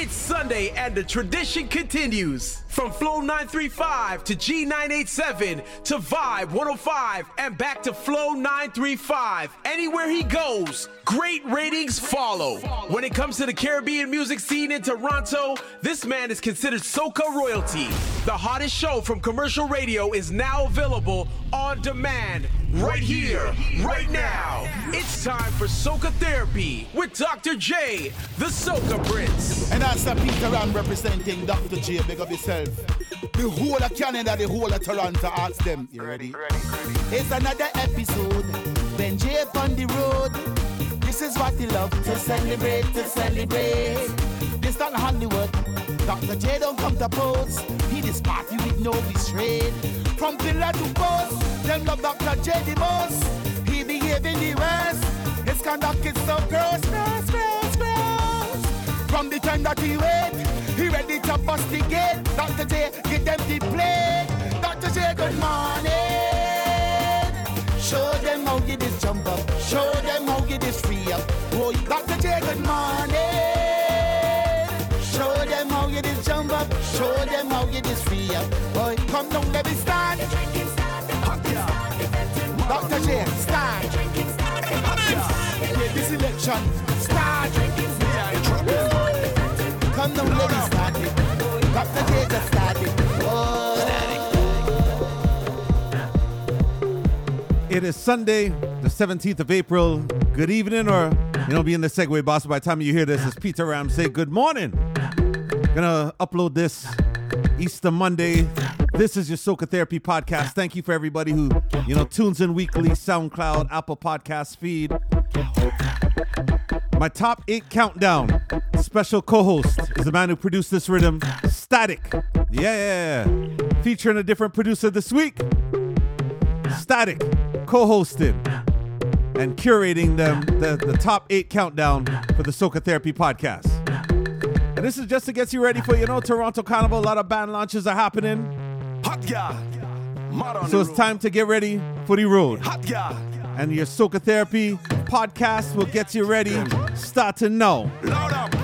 It's Sunday and the tradition continues. From Flow 935 to G987 to Vibe 105 and back to Flow 935. Anywhere he goes, great ratings follow. When it comes to the Caribbean music scene in Toronto, this man is considered soca royalty. The hottest show from commercial radio is now available on demand right here, right now. It's time for Soca Therapy with Dr. J, the Soca Prince. And that's the Peter Ram representing Dr. J. Big up yourself. The whole of Canada, the whole of Toronto, ask them. You ready? It's another episode. Ben J on the road. This is what he love to celebrate, to celebrate. This not Hollywood. Dr. J don't come to pose. He this party with no restraint. From pillar to post, them love Dr. J the most. He behave in the West. His conduct is so gross, gross, gross, gross. From the time that he wait, he ready to bust the gate. Dr. J, give them the plate. Dr. J, good morning. Show them how you this jump up. Show them how you this free up. Boy, Dr. J, good morning. Show them how you this jump up. Show them how you this free up. Boy, come down, let me start. Dr. J, start. Yeah, this election, start. Oh. It is Sunday, the 17th of April. Good evening, or you know, be in the Segway boss. By the time you hear this, it's Peter Ram. Say good morning. Gonna upload this Easter Monday. This is your Soca Therapy podcast. Thank you for everybody who you know tunes in weekly, SoundCloud, Apple Podcast feed. My top eight countdown. Special co-host is the man who produced this rhythm, Static. Yeah, featuring a different producer this week. Static co-hosting and curating them the, the top eight countdown for the Soca Therapy podcast. And this is just to get you ready for, you know, Toronto Carnival. A lot of band launches are happening. Hot yeah. So it's time to get ready for the road. Hot yeah. And your Soca Therapy podcast will get you ready starting now. Loud up.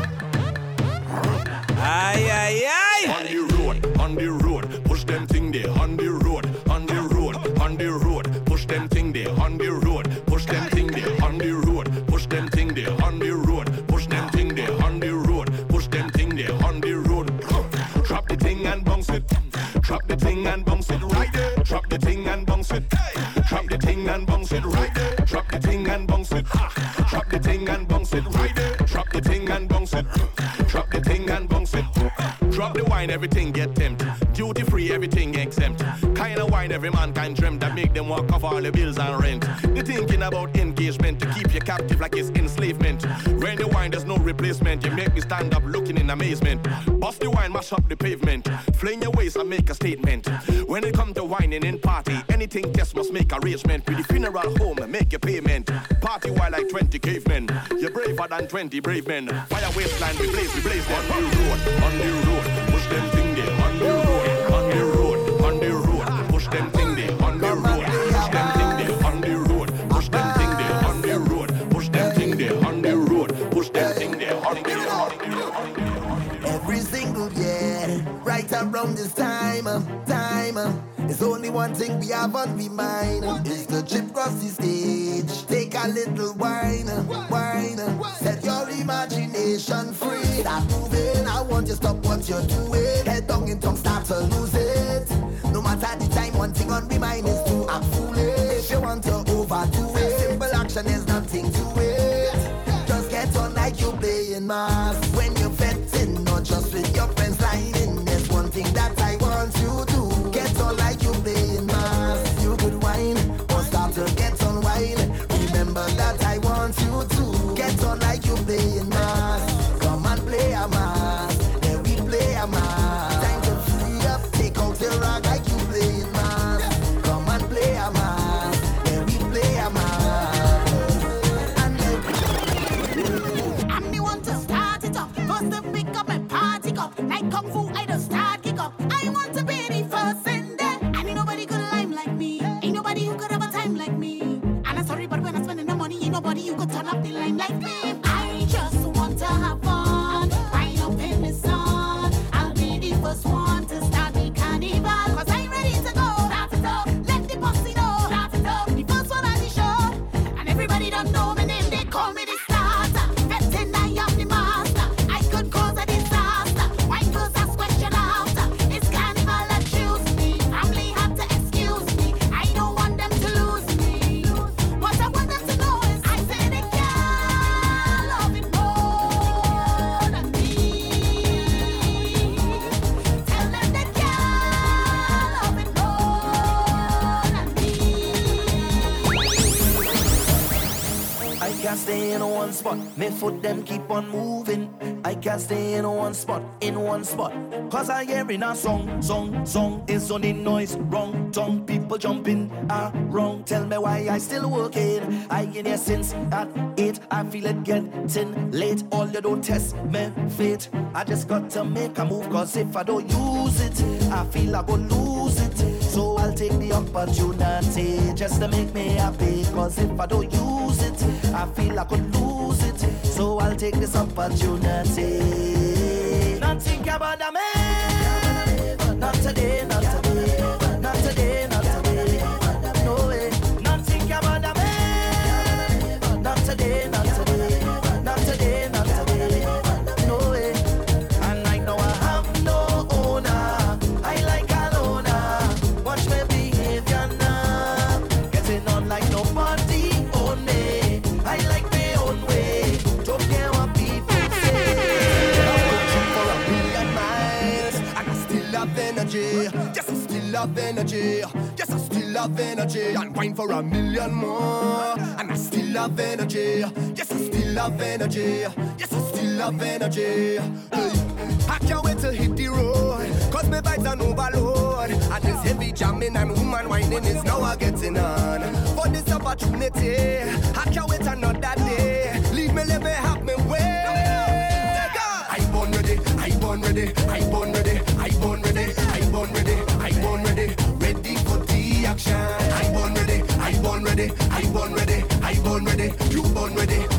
Aye, aye, aye. On the road, on the road, push them thing there. On the road, on the road, on the road, push them thing there. On the road, push them thing there. On the road, push them thing there. On the road, push them thing there. On the road, push them thing there. On the road, drop the thing and bounce it. Drop the thing and bounce it right there. Drop the thing and bounce it. Drop the thing and bounce it right there. Drop the thing and bounce it. Drop the thing and bounce it right there. Drop the thing and bounce it. Drop the thing and bounce it. Drop the wine, everything get tempted. Duty free, everything exempt. Kind of wine every man can dream that make them walk off all the bills and rent. They thinking about engagement to keep you captive like it's enslavement. When the wine, there's no replacement. You make me stand up looking in amazement. Bust the wine, mash up the pavement. Fling your waist and make a statement. When it come to whining in party, anything test must make arrangement. With the funeral home, make your payment. Party while like 20 cavemen. You're braver than 20 brave men. Fire wasteland, we blaze, we blaze them. On the road, on the road, push them thing there. On the road, around this time, uh, time. uh, There's only one thing we have on we mind. uh, Is the trip cross the stage. Take a little wine, wine. Set your imagination free. Start moving. I want you to stop what you're doing. Head down in tongue, start to lose it. No matter the time, one thing on my mind is to act foolish. If you want to overdo it, simple action is nothing to it. Just get on like you're playing mass. My foot them keep on moving. I can't stay in one spot, in one spot. Cause I hearing a song, song, song. It's only noise, wrong tongue. People jumping wrong Tell me why I still working. I in here since at eight. I feel it getting late. All you don't test me fate. I just got to make a move. Cause if I don't use it, I feel I go lose it. So I'll take the opportunity just to make me happy. Cause if I don't use it, I feel I could lose so I'll take this opportunity. Nothing about the man. of energy. Yes, I still have energy. And wine for a million more. And I still have energy. Yes, I still have energy. Yes, I still have energy. Hey. I can't wait to hit the road. Cause my vibes are overload. And this heavy jamming and woman whining is now getting on. For this opportunity, I can't wait. You born ready.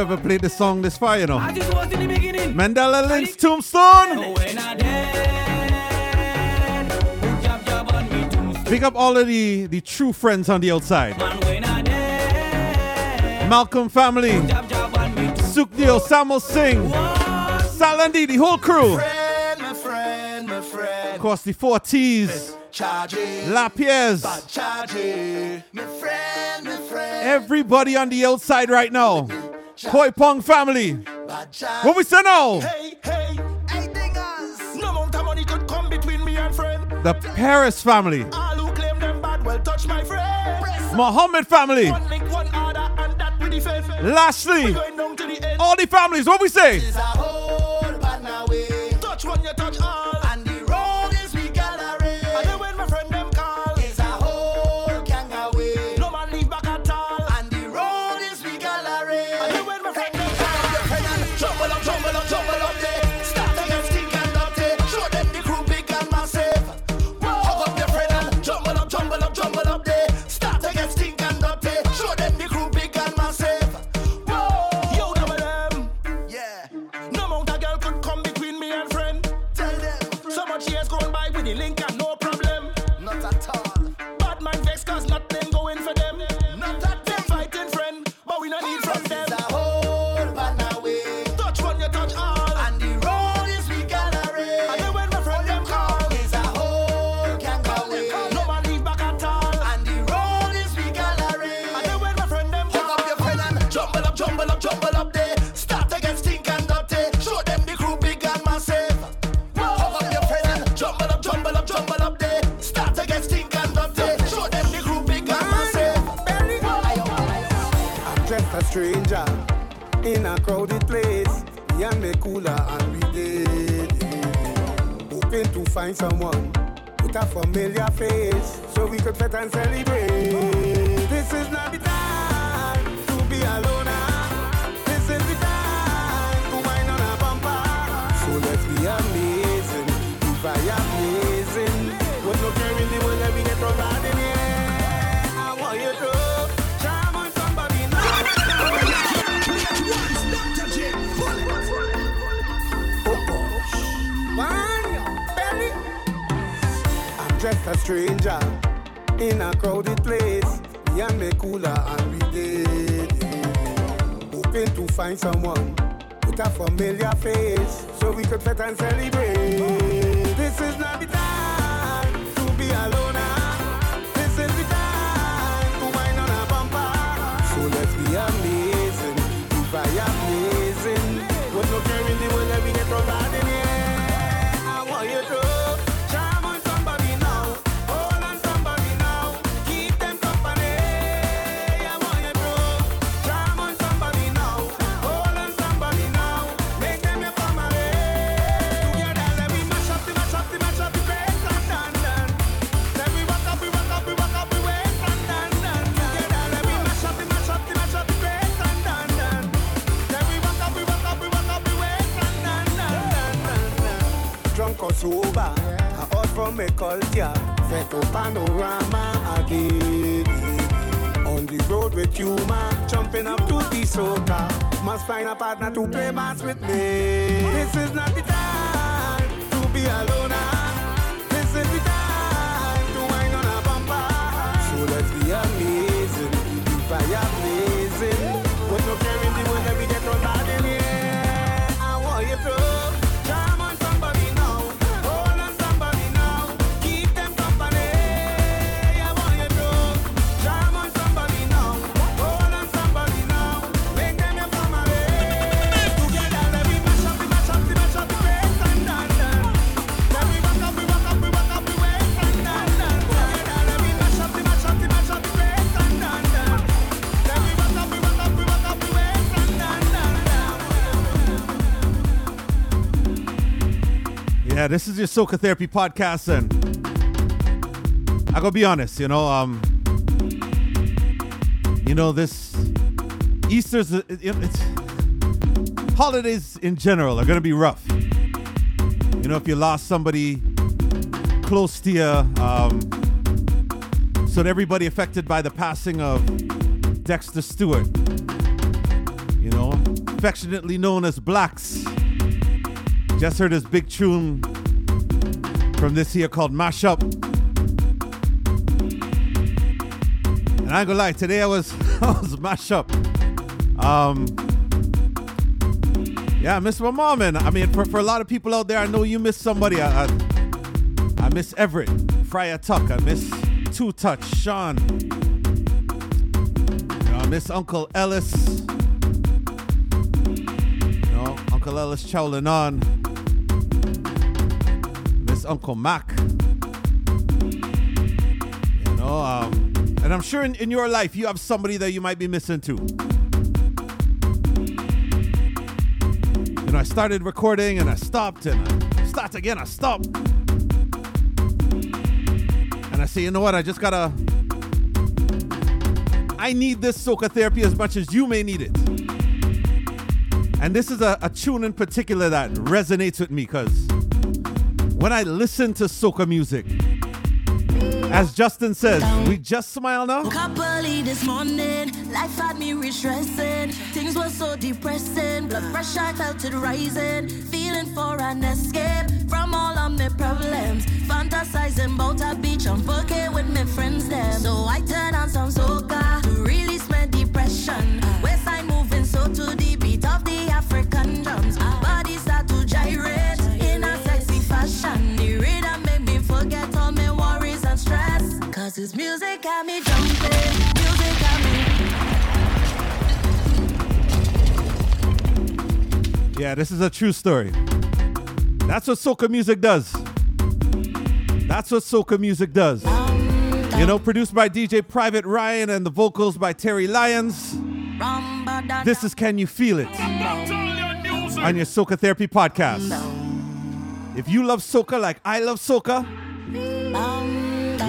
ever played this song this far, you know. I just was in the beginning. Mandela Link's Tombstone. Pick up all of the, the true friends on the outside. Malcolm family. Sukdeo, Samuel Singh. Salandi, the whole crew. Of course, the four T's. Lapierre's. Everybody on the outside right now. Koi Pong family. What we say now? Hey, hey, hey, no amount of money could come between me and friend. The Paris family. All who claim them bad will touch my friend. Mohammed family. One link, one order, Lastly, all the families, what we say? just a stranger in a crowded place. Me and me cooler and we did. Hoping to find someone with a familiar face so we could fit and celebrate. This is not. Culture, set up panorama again. On the road with you, man, jumping up to the soca. Must find a partner to play bass with me. This is not the time to be alone. This is the time to wind on a bumper. So let's be amazing, keep the fire blazing. With no care in the world, let me get on this is your Soca Therapy podcast, and I gotta be honest, you know, um, you know this Easter's it, it- it's holidays in general are gonna be rough. You know, if you lost somebody close to you, um, so everybody affected by the passing of Dexter Stewart, you know, affectionately known as Blaxx. Just heard his big tune from this here called Mashup. And I ain't gonna lie, today I was I was mash up. Um Yeah, I miss my mom and I mean for, for a lot of people out there, I know you miss somebody. I I, I miss Everett, Friar Tuck, I miss Two Touch, Sean. You know, I miss Uncle Ellis. You know, Uncle Ellis chowling on. Uncle Mac. You know, um, and I'm sure in, in your life you have somebody that you might be missing too. You know, I started recording and I stopped and I start again, I stopped. And I say, you know what, I just gotta I need this soca therapy as much as you may need it. And this is a, a tune in particular that resonates with me because when I listen to soca music, as Justin says, we just smile now. Coupley this morning, life had me restressing. Things were so depressing, blood pressure I felt it rising. Feeling for an escape from all of my problems. Fantasizing about a beach on Phuket with my friends there. So I turn on some soca to release my depression. West this music got me jumping. Yeah, this is a true story. That's what soca music does. That's what soca music does. You know, produced by DJ Private Ryan and the vocals by Terri Lyons. This is Can You Feel It on your Soca Therapy podcast. If you love soca like I love soca,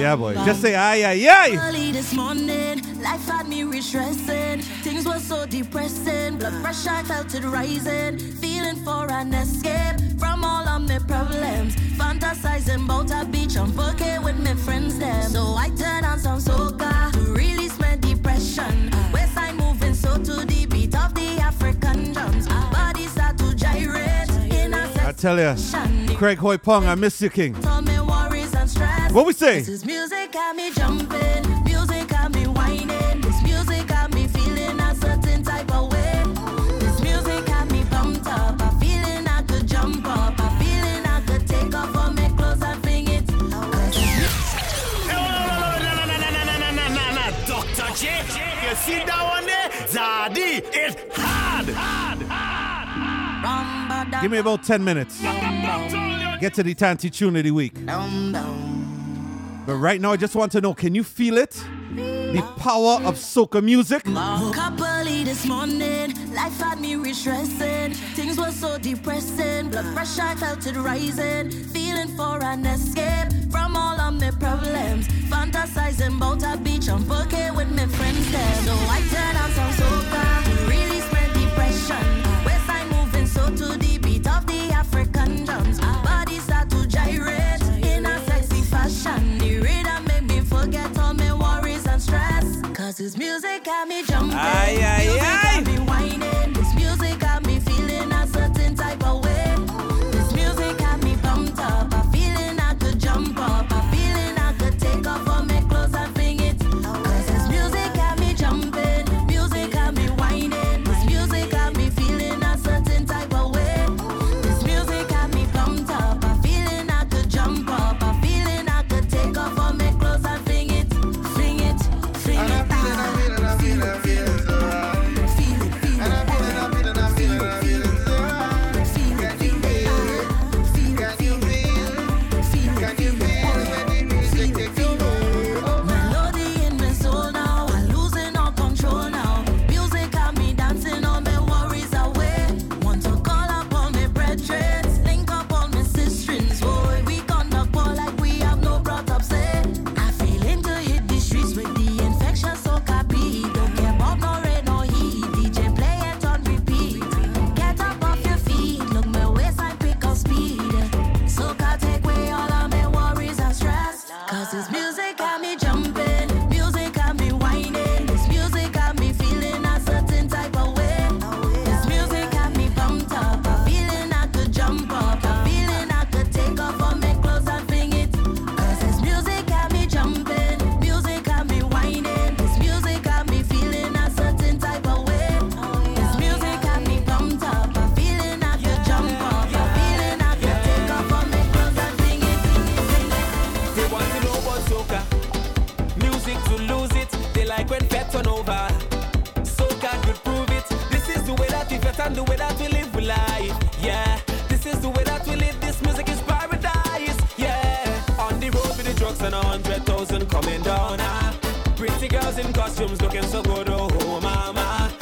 yeah, boy, just say aye, aye, aye. Early this morning, life had me restressing. Things were so depressing. Blood pressure I felt it rising. Feeling for an escape from all of my problems. Fantasizing about a beach on Phuket with my friends there. So I turn on some soca to release my depression. West side moving so to the beat of the African drums. Body start to gyrate in a I tell ya, Craig Hoy Pong, I miss you, King. All my worries and stress. What we say? This is music got me jumping, music got me whining. This music got me feeling a certain type of way. This music got me pumped up. I feeling I could jump up. I feeling I could take off all my clothes and fling it. Dr. J, you see that one there? Zaddy, it's hard. Give me about 10 minutes. Get to the Tanti tune of the week. But right now, I just want to know can you feel it? The power of soca music? Coupley this morning, life had me restressing. Things were so depressing. Blood pressure I felt it rising. Feeling for an escape from all of my problems. Fantasizing about a beach on Phuket with my friends there. So I turn on some soca release my depression. West side moving so to the beat of the African drums passion. The rhythm make me forget all my worries and stress. Cause his music got me jumping. Aye, aye, aye. the way that we live we life. Yeah, this is the way that we live. This music is paradise. Yeah, on the road with the drugs and a hundred thousand coming down. Ah. Pretty girls in costumes looking so good. Oh, oh mama.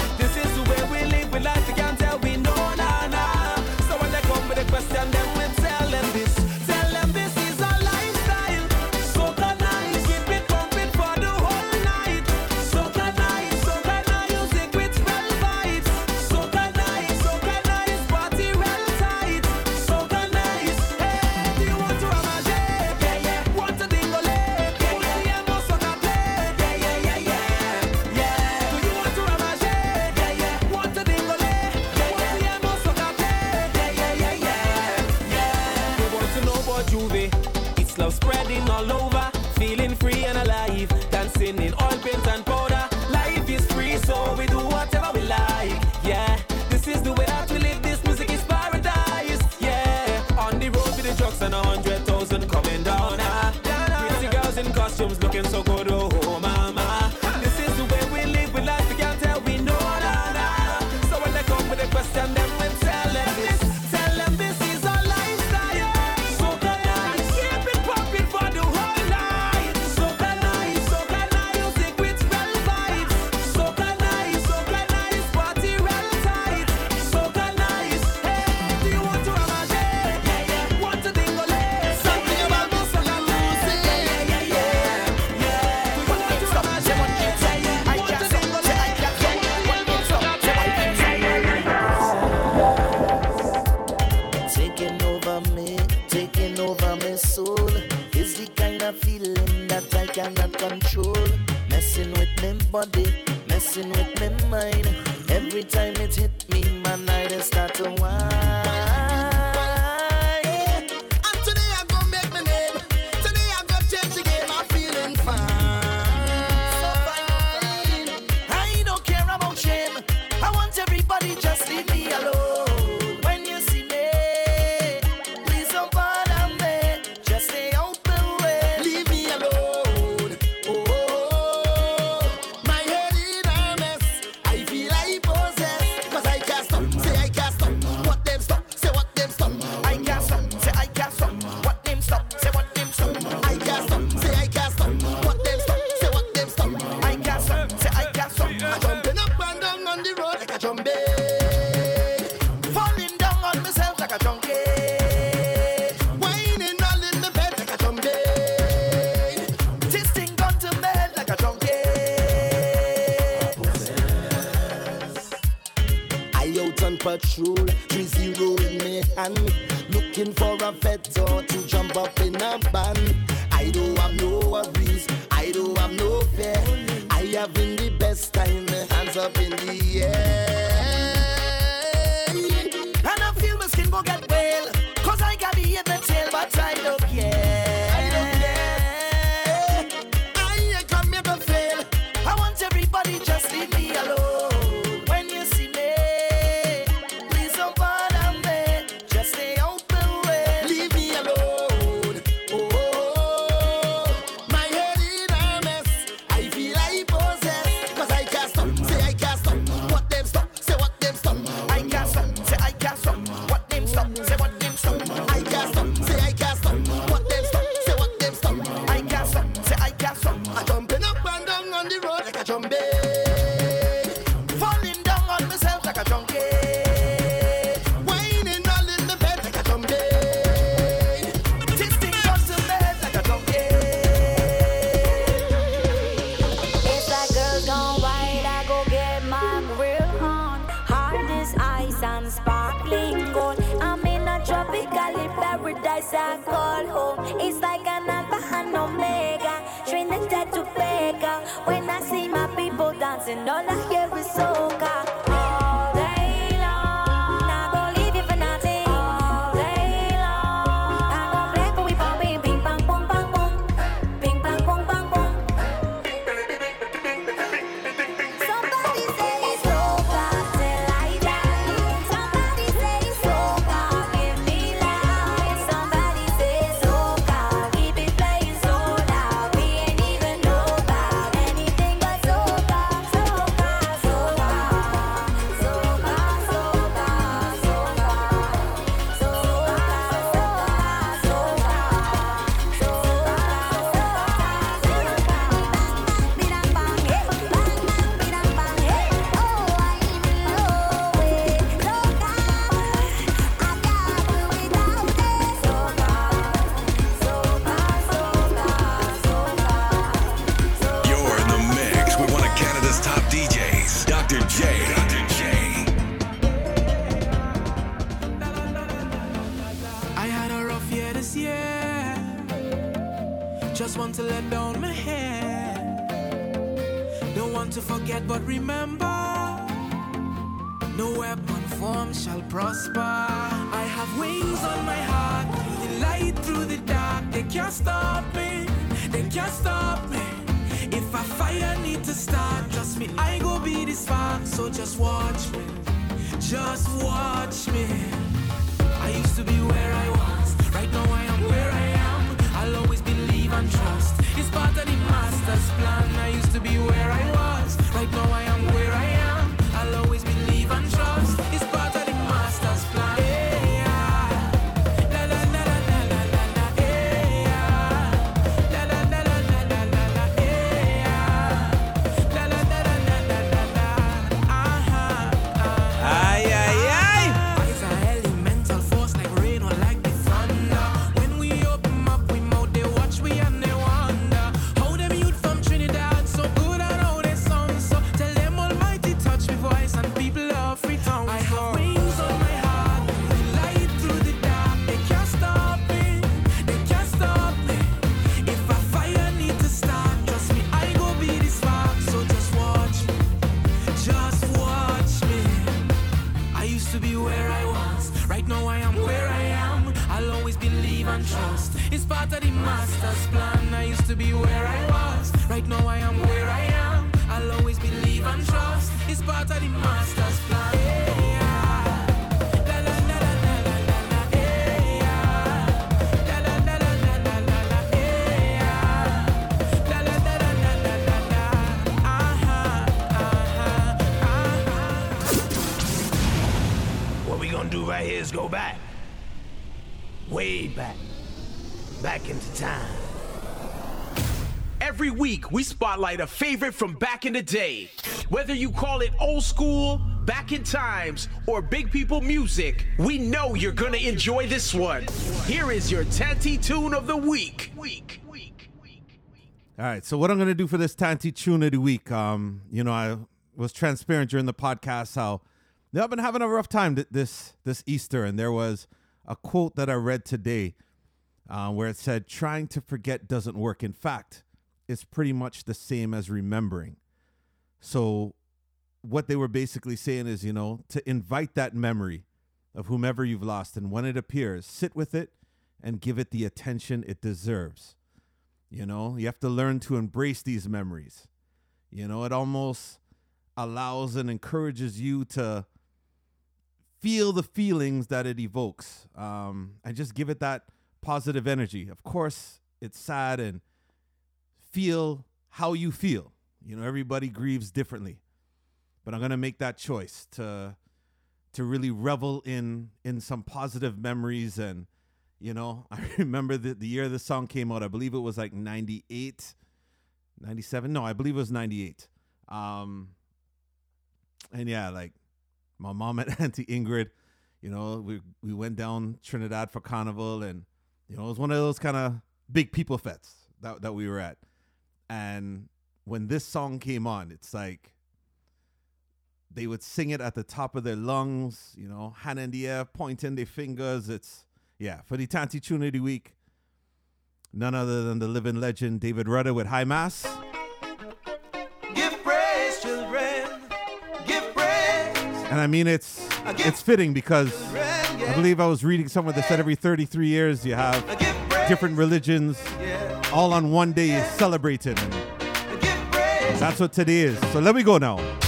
Every week, we spotlight a favorite from back in the day. Whether you call it old school, back in times, or big people music, we know you're gonna enjoy this one. Here is your Tanty Tune of the Week. Week. All right, so what I'm gonna do for this Tanti Tune of the Week, um, you know, I was transparent during the podcast how you know, I've been having a rough time th- this this Easter, and there was a quote that I read today uh, where it said, "Trying to forget doesn't work. In fact, is pretty much the same as remembering. So, what they were basically saying is, you know, to invite that memory of whomever you've lost. And when it appears, sit with it and give it the attention it deserves. You know, you have to learn to embrace these memories. You know, it almost allows and encourages you to feel the feelings that it evokes um, and just give it that positive energy. Of course, it's sad and feel how you feel. You know, everybody grieves differently. But I'm going to make that choice to to really revel in in some positive memories and you know, I remember the, the year the song came out. I believe it was like 98, 97. No, I believe it was 98. Um, and yeah, like my mom and Auntie Ingrid, you know, we, we went down Trinidad for carnival and, you know, it was one of those kind of big people fests that, that we were at. And when this song came on, it's like they would sing it at the top of their lungs, you know, hand in the air, pointing their fingers. It's, yeah, for the Tanti Tune of the Week, none other than the living legend David Rudder with High Mas. Give praise, children. Give praise. And I mean, it's it's fitting because I believe I was reading somewhere that said every 33 years you have different religions all on one day is celebrated. That's what today is. So let me go now.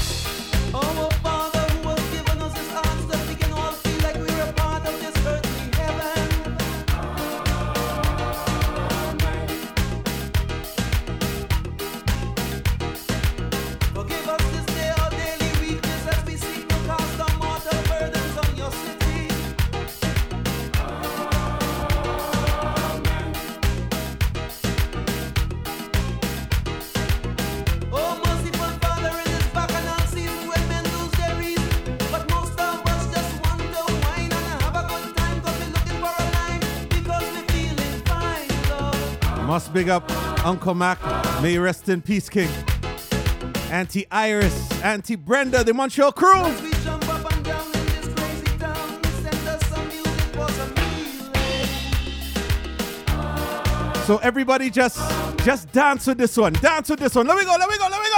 Big up Uncle Mac. May you rest in peace, King. Auntie Iris, Auntie Brenda, the Montreal crew. We jump up and down in this crazy town. Send us some music for some healing. So everybody just just dance with this one. Dance with this one. Let me go, let me go, let me go.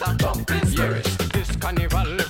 What a clan got a jumping spirit. This carnival,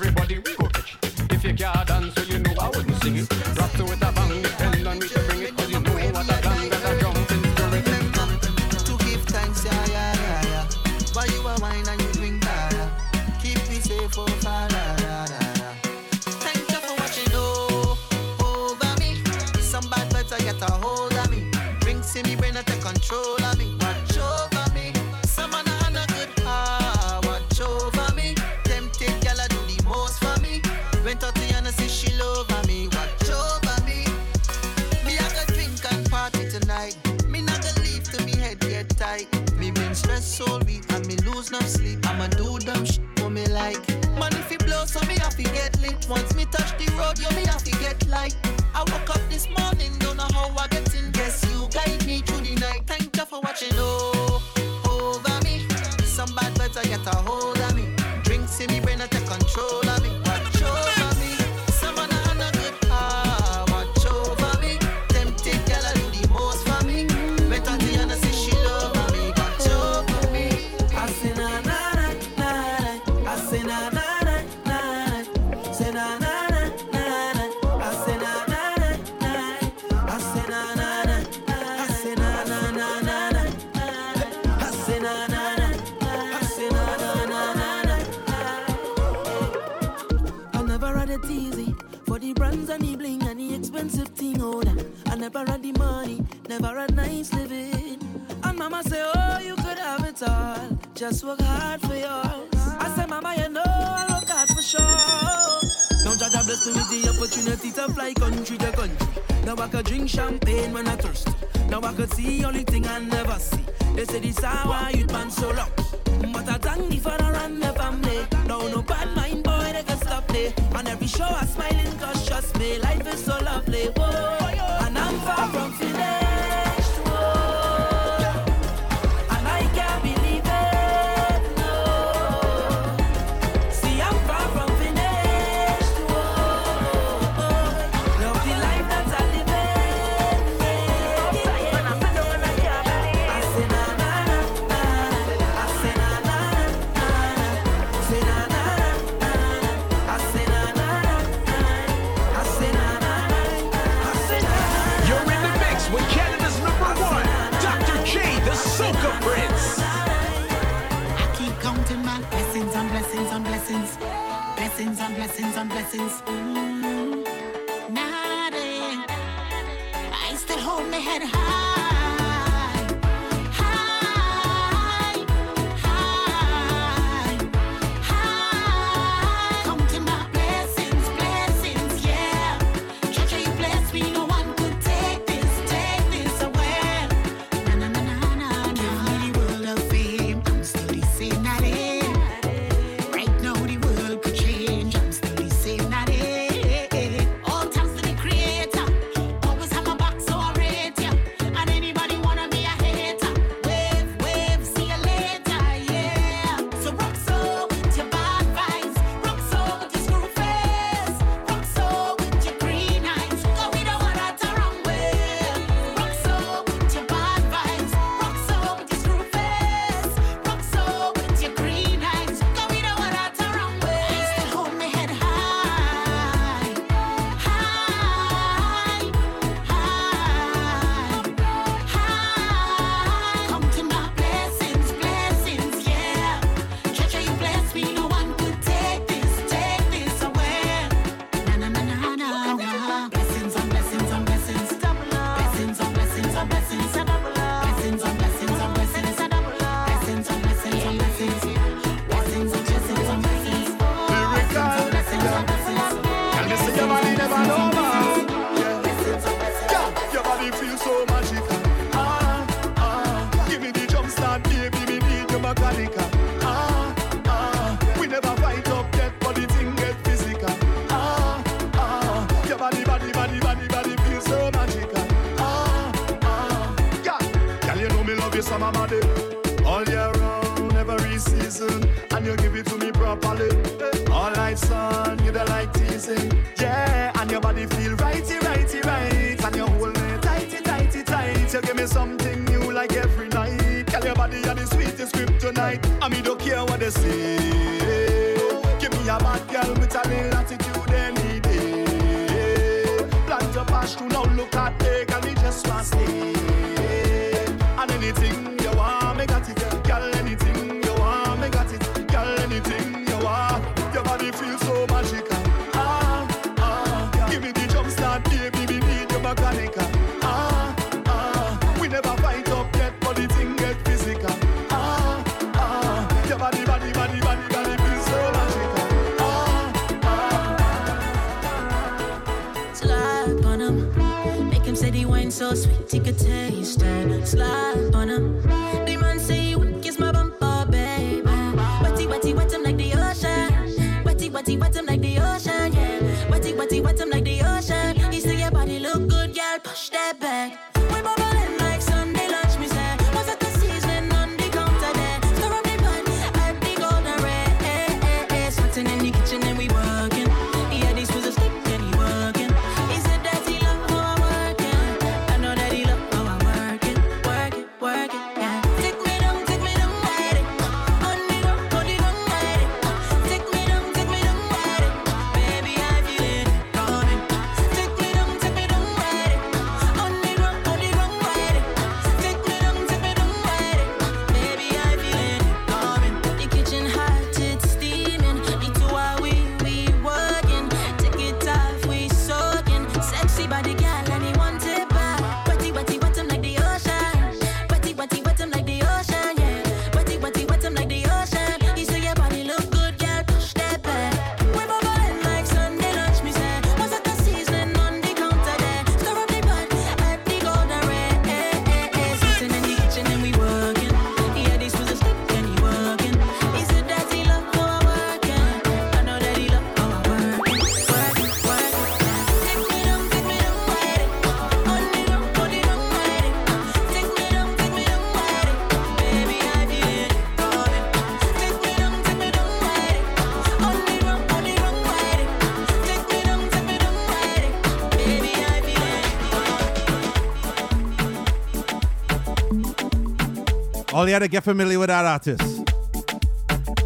All you had to get familiar with that artist.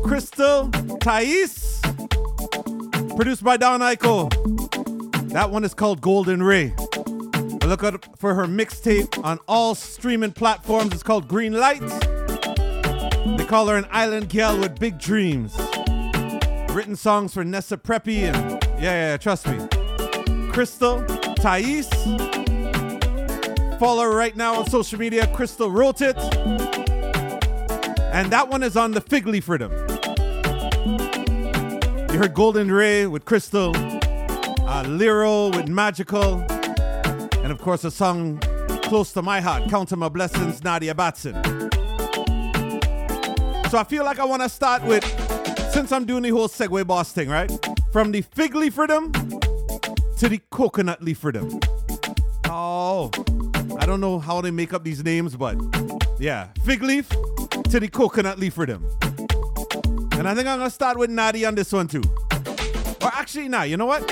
Crystal Thais, produced by Don Eichel. That one is called Golden Ray. I look out for her mixtape on all streaming platforms. It's called Green Light. They call her an island gal with big dreams. Written songs for Nessa Preppy and yeah, yeah, trust me. Crystal Thais. Follow her right now on social media. Crystal wrote it. And that one is on the Fig Leaf Rhythm. You heard Golden Ray with Crystal, uh, Lyro with Magical, and of course a song close to my heart, Counting My Blessings, Nadia Batson. So I feel like I want to start with, since I'm doing the whole Segue Boss thing, right? From the Fig Leaf Rhythm to the Coconut Leaf Rhythm. Oh, I don't know how they make up these names, but yeah, Fig Leaf to the coconut leaf rhythm. And I think I'm gonna start with Natty on this one too. Or actually, nah, you know what?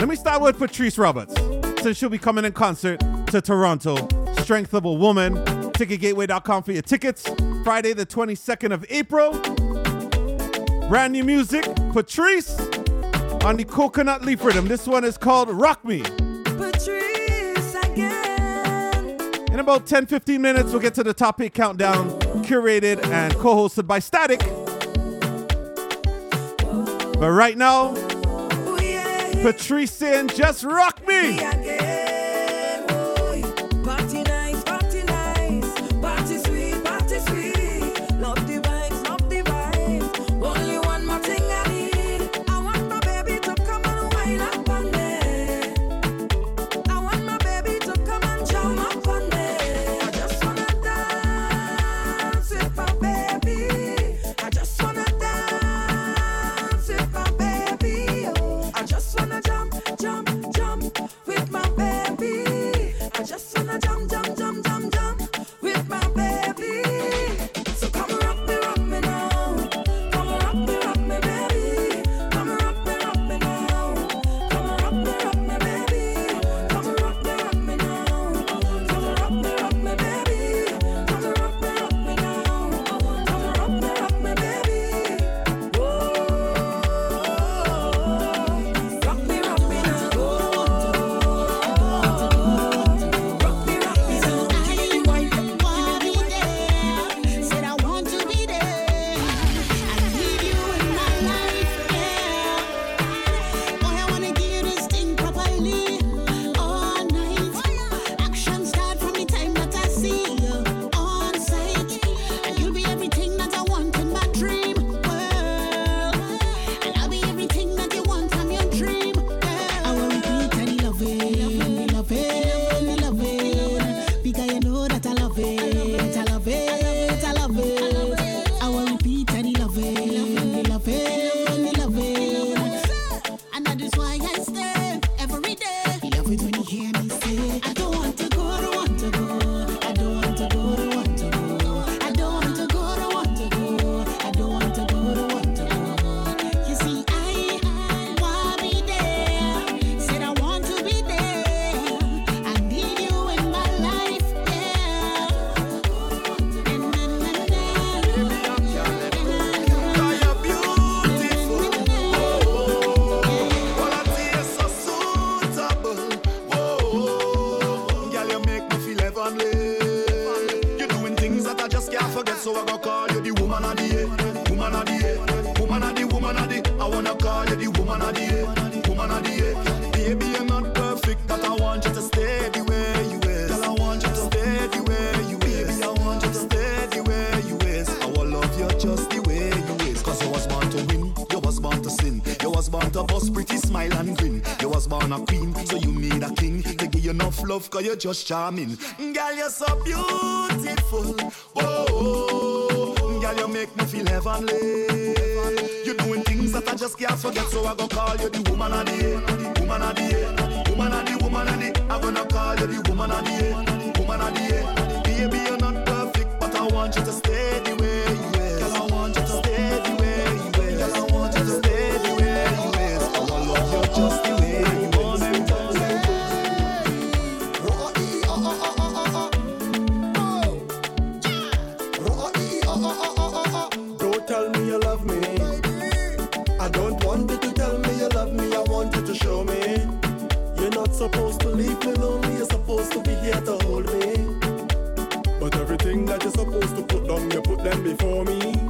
Let me start with Patrice Roberts, since she'll be coming in concert to Toronto. Strength of a Woman, ticketgateway.com for your tickets. Friday, the 22nd of April. Brand new music, Patrice on the coconut leaf rhythm. This one is called Rock Me. Patrice. In about 10 15 minutes, we'll get to the topic countdown, curated and co hosted by Static. But right now, Patrice saying, just rock me. and a queen, so you need a king to give you enough love, cause you're just charming. Girl, you're so beautiful. Oh, girl, you make me feel heavenly. You're doing things that I just can't forget, so I go call you the woman of the year, woman of the year, woman of the woman of the. I'm gonna call you the woman of the year, woman of the year. Baby, you're not perfect, but I want you to stay the way you. here to hold me. But everything that you're supposed to put down, you put them before me.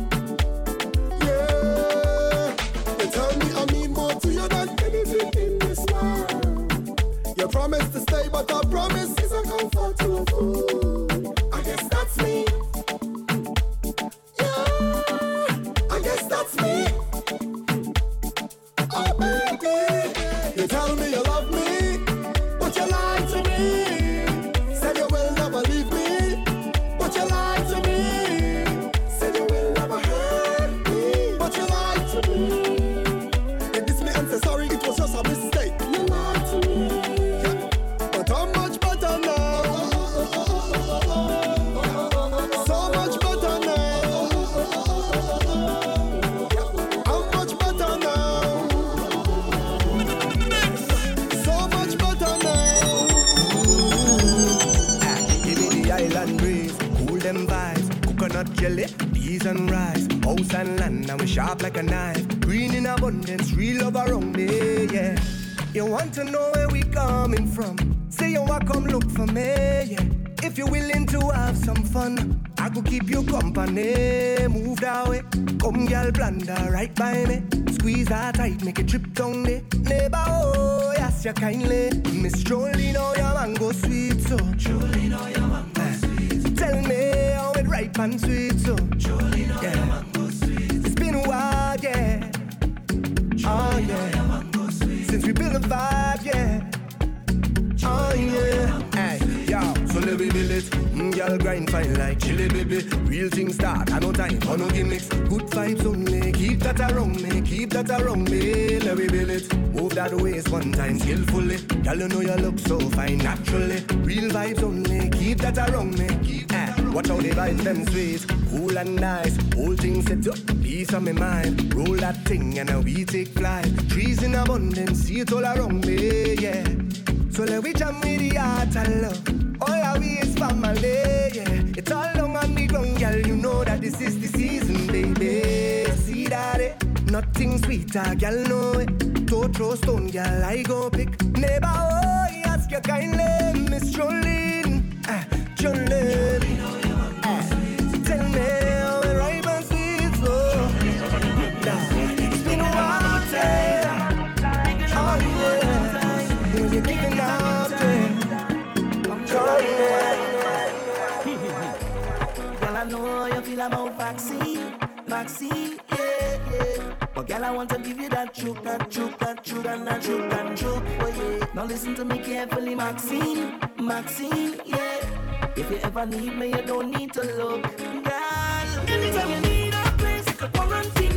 But girl, I want to give you that truth, that truth, that truth, and that truth, that truth. Oh yeah. Now listen to me carefully, Maxine, Maxine, yeah. If you ever need me, you don't need to look, girl. Anytime you need a place, you can quarantine.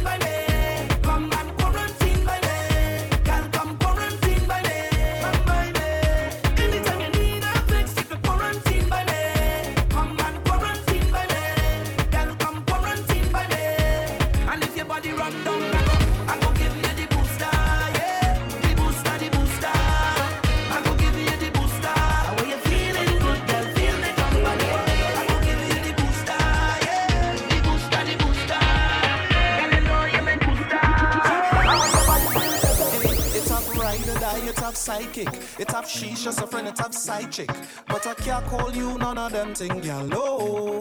psychic. It have she's just a friend, it have psychic. But I can't call you none of them thing, yellow.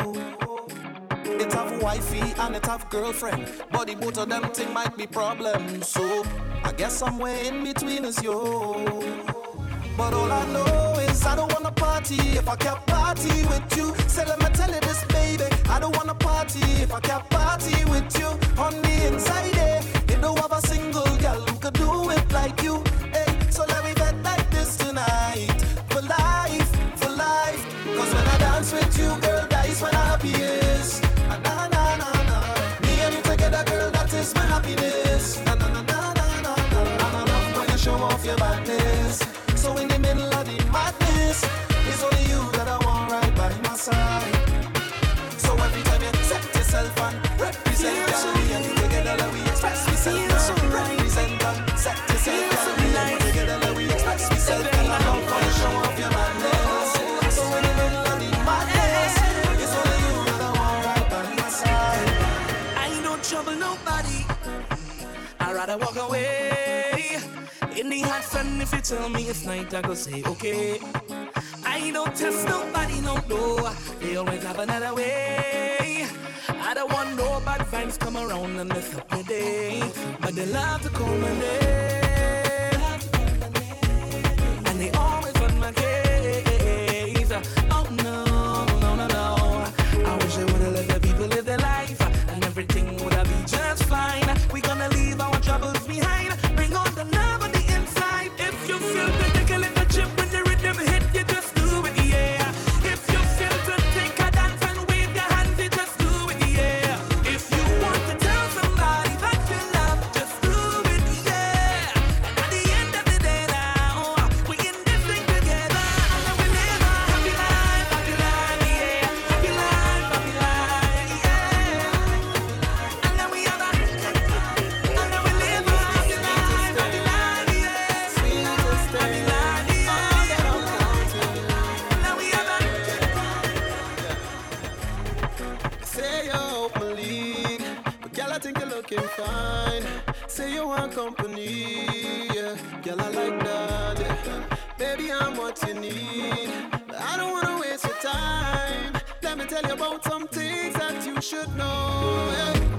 It have wifey and it have girlfriend. But the both of them thing might be problem. So I guess somewhere in between is you. But all I know is I don't wanna party if I can't party with you. Say let me tell you this, baby. I don't wanna party if I can't party with you. On the inside, eh, you don't have a single girl who could do it like you night. For life, for life. Cause when I dance with you, girl, that is my I'm happiest. Ah, na na na na. Me and you together, girl, that is my happiness. Na na na na na na. I'm when you show off your badness. So in the middle of the madness, it's only you that I want right by my side. I walk away. In the hot sun, if you tell me it's night, I go say, okay. I don't test nobody, no, no. They always have another way. I don't want no bad vibes come around and mess up my day. But they love to call my name. And they all looking fine. Say you want company, yeah. Girl, I like that. Yeah. Baby, I'm what you need. I don't wanna waste your time. Let me tell you about some things that you should know. Yeah.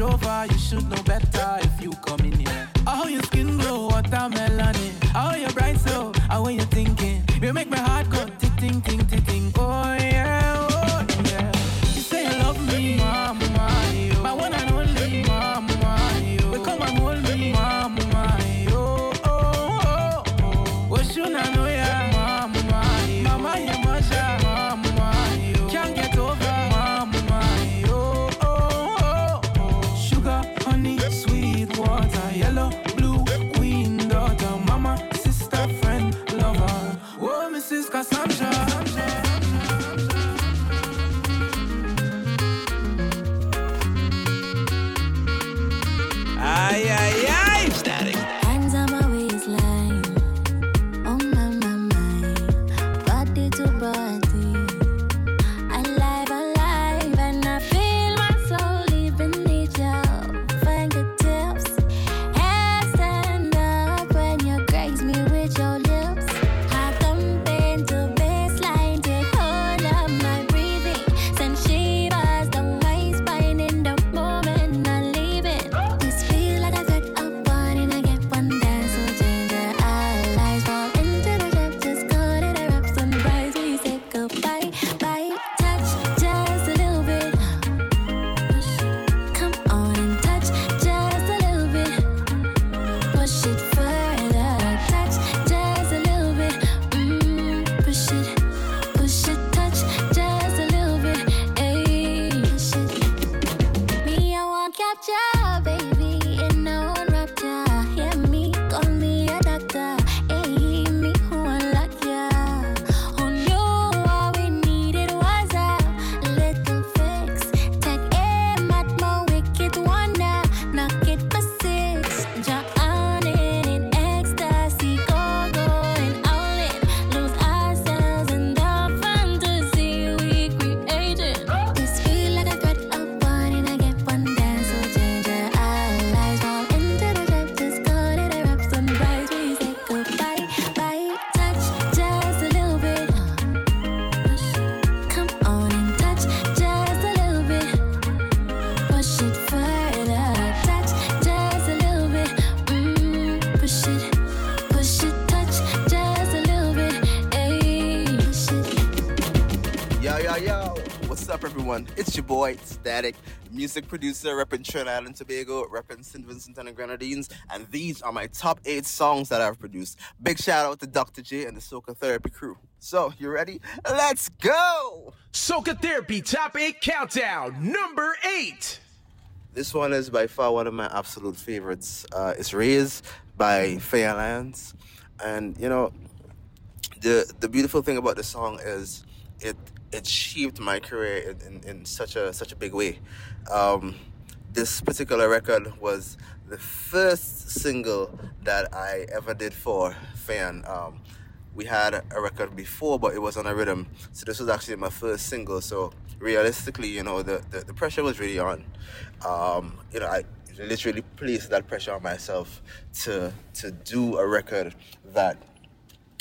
over, you should know better. Music producer, repping Trinidad and Tobago, repping St. Vincent and the Grenadines, and these are my top eight songs that I've produced. Big shout out to Dr. J and the Soca Therapy crew. So, you ready? Let's go! Soca Therapy Top 8 Countdown, number 8. This one is by far one of my absolute favorites. Uh, it's Raised by Alliance. And, you know, the the beautiful thing about the song is it it shaped my career in, in, in such a such a big way. Um, this particular record was the first single that I ever did for Fay-Ann. Um, we had a record before, but it was on a rhythm. So this was actually my first single. So realistically, you know, the, the, the pressure was really on. Um, you know, I literally placed that pressure on myself to to do a record that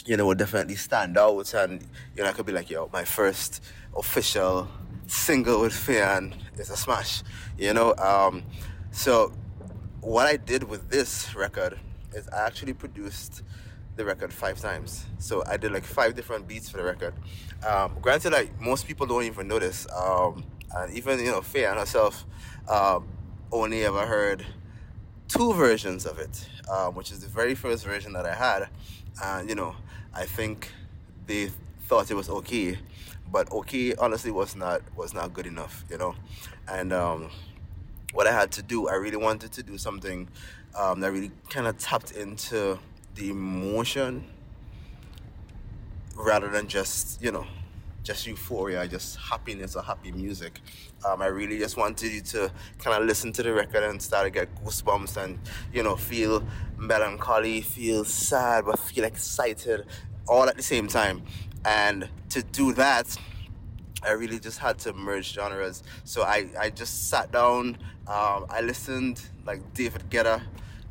you know, definitely stand out. And, you know, I could be like, yo, my first official single with Fay-Ann is a smash, you know? Um, so, what I did with this record is I actually produced the record five times. So, I did like five different beats for the record. Um, granted, like, most people don't even notice. Um, and even, you know, Fay-Ann herself um, only ever heard two versions of it, um, which is the very first version that I had. And, you know, I think they thought it was okay, but okay honestly was not was not good enough, you know. And um, what I had to do, I really wanted to do something um, that really kind of tapped into the emotion rather than just you know just euphoria, just happiness or happy music. Um, I really just wanted you to kind of listen to the record and start to get goosebumps and, you know, feel melancholy, feel sad, but feel excited all at the same time. And to do that, I really just had to merge genres. So I, I just sat down, um, I listened like David Guetta,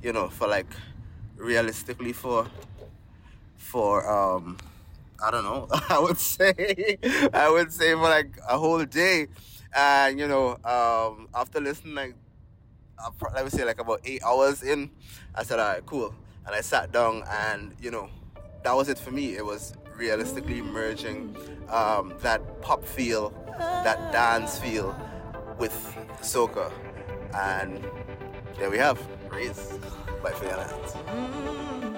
you know, for like realistically for for um I don't know. I would say I would say for like a whole day, and you know, um, after listening like uh, pro- let me say like about eight hours in, I said, all right, cool, and I sat down, and you know, that was it for me. It was realistically merging um, that pop feel, that dance feel, with soca, and there we have Raise by Fay-Ann.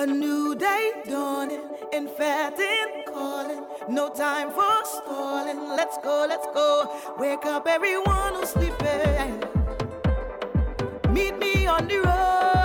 A new day dawning, infecting, calling. No time for stalling. Let's go, let's go. Wake up, everyone who's sleeping. Meet me on the road.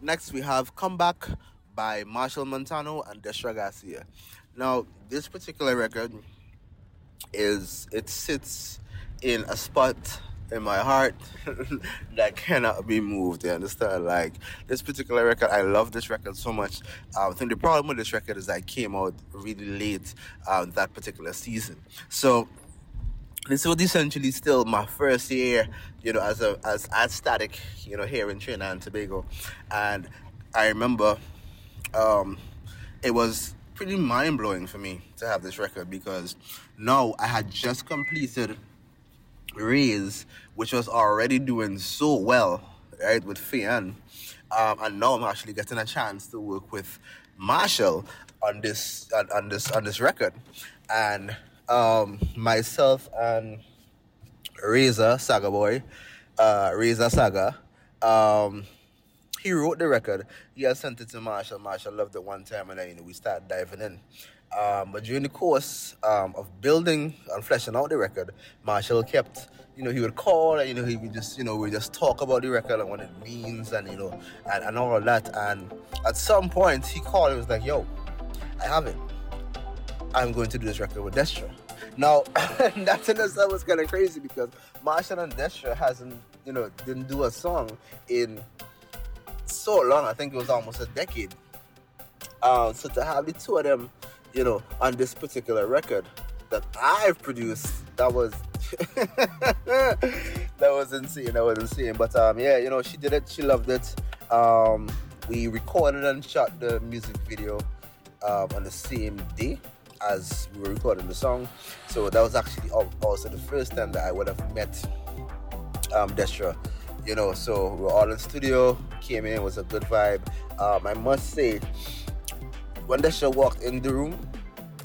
Next we have Comeback by Machel Montano and Destra Garcia. Now, this particular record is it sits in a spot in my heart that cannot be moved. You understand? Like this particular record, I love this record so much. Um, I think the problem with this record is that it came out really late um, that particular season. So this was essentially still my first year, you know, as a as as static, you know, here in Trinidad and Tobago, and I remember um, it was pretty mind blowing for me to have this record because now I had just completed Raise, which was already doing so well, right, with Fay-Ann, um, and now I'm actually getting a chance to work with Machel on this on, on this on this record, and um, myself and Razor Saga Boy, uh, Razor Saga, um, he wrote the record. He had sent it to Machel. Machel loved it one time, and then you know we started diving in. Um, but during the course um, of building and fleshing out the record, Machel kept, you know, he would call and you know he would just, you know, we just talk about the record and what it means and you know and, and all that. And at some point, he called and was like, "Yo, I have it. I'm going to do this record with Destra." Now, that in itself was kind of crazy because Machel and Destra hasn't, you know, didn't do a song in so long. I think it was almost a decade. Um, so to have the two of them, you know, on this particular record that I've produced, that was that was insane. That was insane. But um, yeah, you know, she did it. She loved it. Um, we recorded and shot the music video um, on the same day as we were recording the song. So that was actually also the first time that I would have met um, Destra. You know, so we were all in studio, came in, it was a good vibe. Um, I must say, when Destra walked in the room,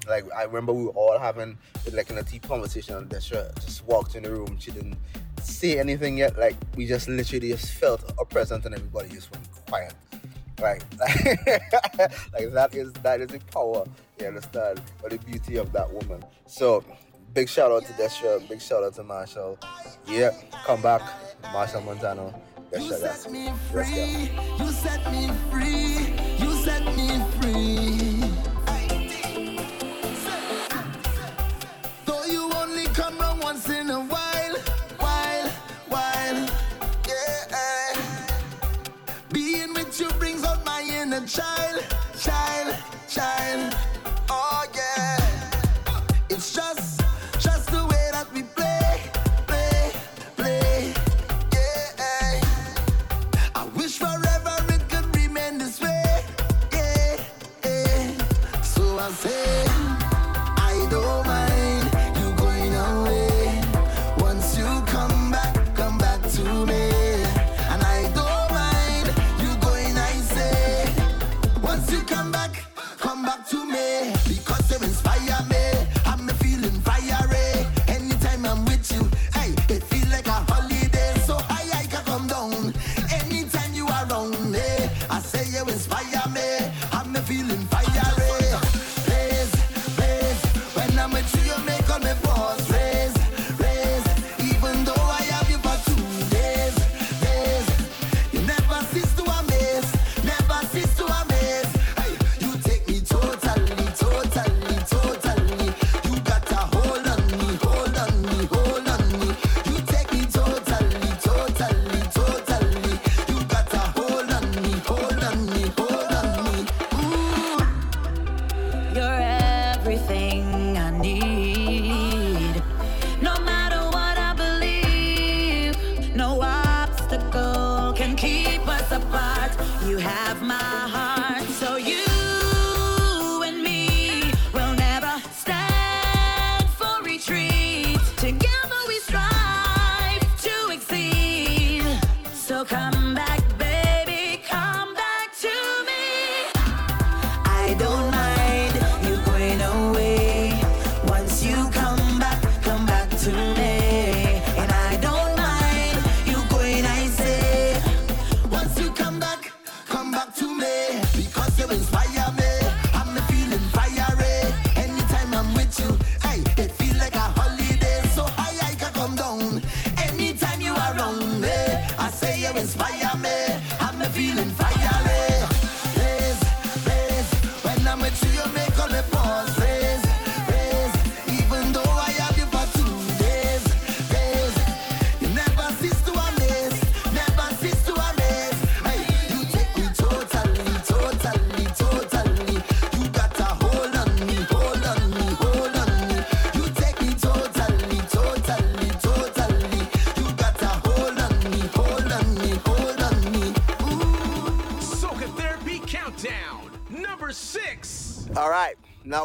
like I remember we were all having like in a deep conversation and Destra just walked in the room. She didn't say anything yet. Like we just literally just felt a presence and everybody just went quiet. Right. like that is that is the power, you understand, or the beauty of that woman. So big shout out to Destra, big shout out to Machel. Yeah, come back, Machel Montano. Destra, that's me free. You set me free. You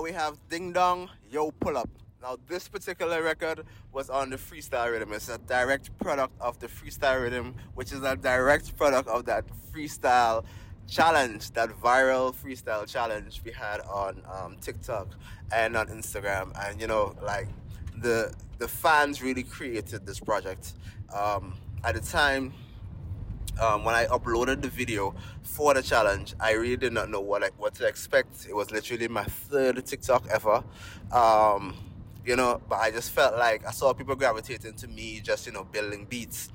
we have Ding Dong, Yo Pull Up. Now, this particular record was on the Freestyle Rhythm. It's a direct product of the Freestyle Rhythm, which is a direct product of that freestyle challenge, that viral freestyle challenge we had on um, TikTok and on Instagram. And, you know, like, the, the fans really created this project. Um, at the time, um, when I uploaded the video for the challenge, I really did not know what I, what to expect. It was literally my third TikTok ever, um, you know. But I just felt like I saw people gravitating to me, just you know, building beats,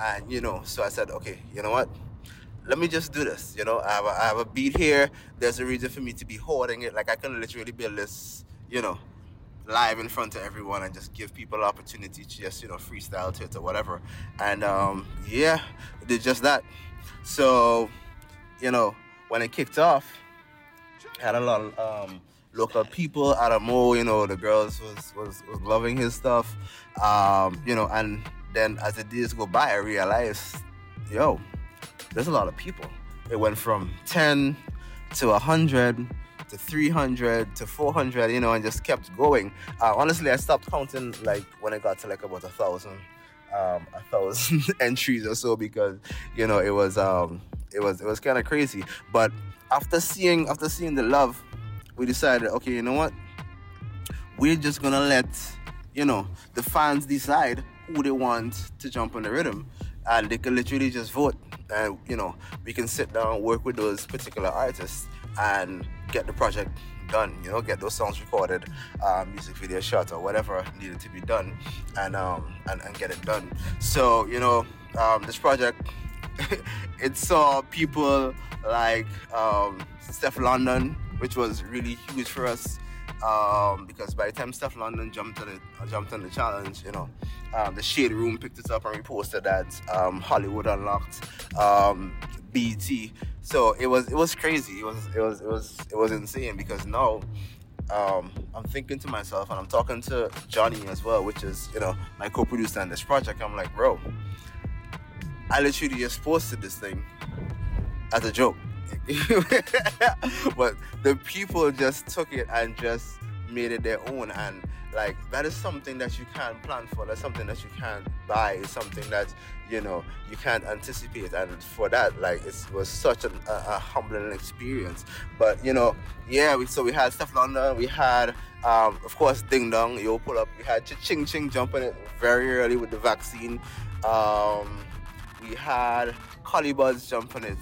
and you know, so I said, okay, you know what? Let me just do this. You know, I have a, I have a beat here. There's a reason for me to be hoarding it. Like I can literally build this, you know, live in front of everyone and just give people opportunity to just you know freestyle to it or whatever. And um yeah did just that. So you know when it kicked off had a lot of um local people out of Mo, you know the girls was was, was loving his stuff. Um you know and then as the days go by i realized yo there's a lot of people. It went from 10 to 100 to 300 to 400 you know and just kept going. Uh, honestly i stopped counting like when i got to like about a thousand um a thousand entries or so because you know it was um it was it was kind of crazy. But after seeing after seeing the love we decided okay you know what? We're just gonna let you know the fans decide who they want to jump on the rhythm. And they can literally just vote. And you know we can sit down work with those particular artists and get the project done you know get those songs recorded uh, music video shot or whatever needed to be done and um and, and get it done. So you know um, this project it saw people like um, Stefflon Don, which was really huge for us um, because by the time Stefflon Don jumped on it, uh, jumped on the challenge, you know, um, the Shade Room picked it up and reposted that um, Hollywood Unlocked, So it was it was crazy. It was it was it was it was insane because now um, I'm thinking to myself and I'm talking to Johnny as well, which is you know my co-producer on this project. I'm like, bro, I literally just posted this thing as a joke. but the people just took it and just made it their own and like that is something that you can't plan for that's something that you can't buy it's something that you know you can't anticipate. And for that like it was such a, a, a humbling experience. But you know yeah we, so we had Stefflon Don we had um, of course Ding Dong Yo pull up we had Ching Ching jumping it very early with the vaccine. Um, we had Collie Buzz jumping it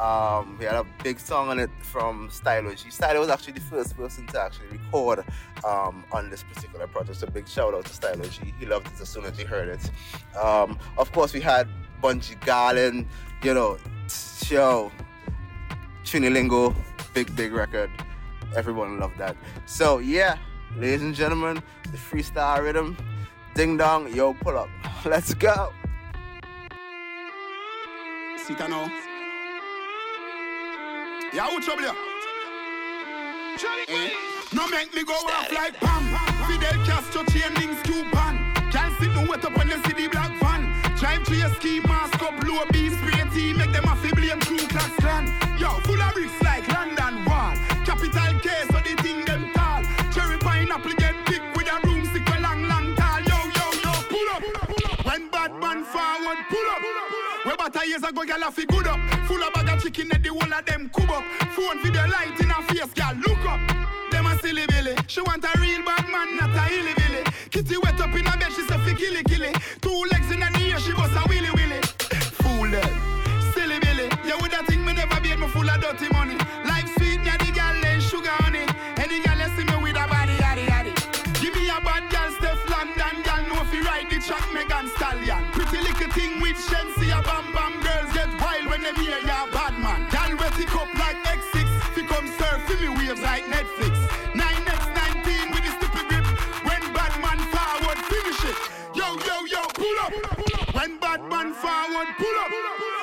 um, we had a big song on it from Stylo. G. Stylo was actually the first person to actually record um, on this particular project. So big shout out to Stylo G. He loved it as soon as he heard it. Um, of course, we had Bunji Garlin, you know, show Trinilingo, big big record. Everyone loved that. So yeah, ladies and gentlemen, the freestyle rhythm, ding dong, yo, pull up. Let's go. Sit down now. Yeah, who trouble you? Eh? No make me go off like Pam. Fidel Castro chain links Cuban. Can't sit no wet up when you see the black van. Drive to your ski mask up, low B spray tea, make them a blame Ku Klux Klan. Yo, full of bricks like London Wall. Capital K, so the thing them tall. Cherry pineapple get big with a broomstick a long, long tall. Yo, yo, yo, pull up. When bad man forward, pull up. Where about years ago, gyal a fi good up. Full of bag of chicken at of them cub up. Phone video light in her face, gyal look up. Them a silly billy. She want a real bad man, not a hilly billy. Kitty When bad man forward, pull up.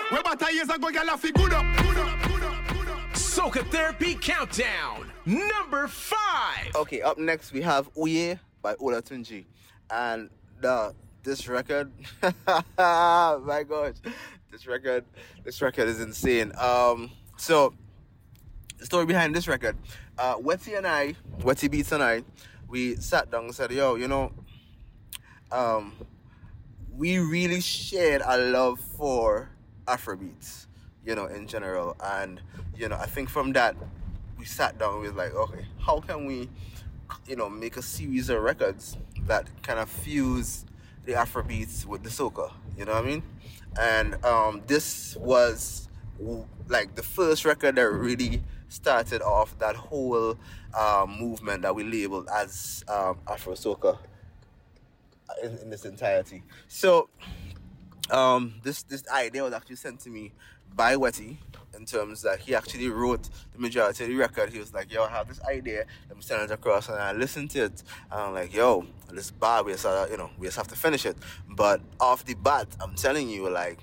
Where about years ago, gyal a fi good up. Good up. Soca Therapy Countdown, number five. Okay, up next we have Uye by Olatunji. And the this record, my gosh, this record, this record is insane. Um, so the story behind this record. Uh, Wetty and I, Wetty Beats and I, we sat down and said, "Yo, you know, um, we really shared a love for Afrobeats, you know, in general. And, you know, I think from that, we sat down was like, okay, how can we, you know, make a series of records that kind of fuse the Afrobeats with the soca, you know what I mean? And um, this was like the first record that really started off that whole um, movement that we labeled as um, Afro soca in, in its entirety. So um, this this idea was actually sent to me by Wetty in terms that he actually wrote the majority of the record. He was like, "Yo, I have this idea. Let me send it across." And I listened to it, and I'm like, "Yo, this is bad. We just, uh, you know, we just have to finish it." But off the bat, I'm telling you, like,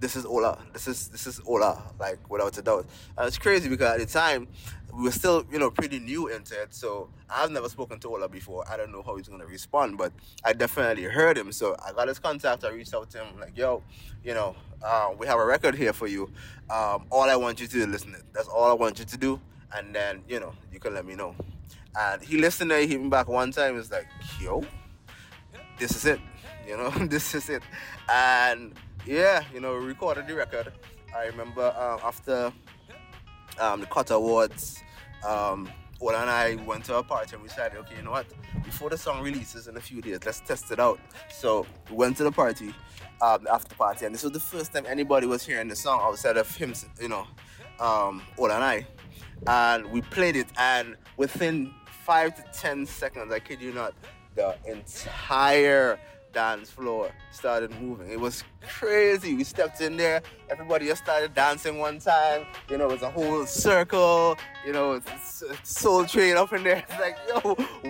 this is Ola. This is this is Ola, like without a doubt. And it's crazy because at the time we were still, you know, pretty new into it. So I've never spoken to Ola before. I don't know how he's gonna respond, but I definitely heard him. So I got his contact. I reached out to him, like, yo, you know, uh, we have a record here for you. Um, all I want you to do is listen. to it. That's all I want you to do, and then you know you can let me know. And he listened. and He hit me back one time. He's like, yo, this is it. You know, this is it. And yeah, you know, recorded the record. I remember um, after um, the Cut Awards, um, Ola and I went to a party and we decided, okay, you know what? Before the song releases in a few days, let's test it out. So we went to the party, um, the after party, and this was the first time anybody was hearing the song outside of him, you know, um, Ola and I. And we played it, and within five to ten seconds, I kid you not, the entire dance floor started moving. It was crazy. We stepped in there, everybody just started dancing one time. You know, it was a whole circle. You know, it's, it's Soul Train up in there. It's like, yo,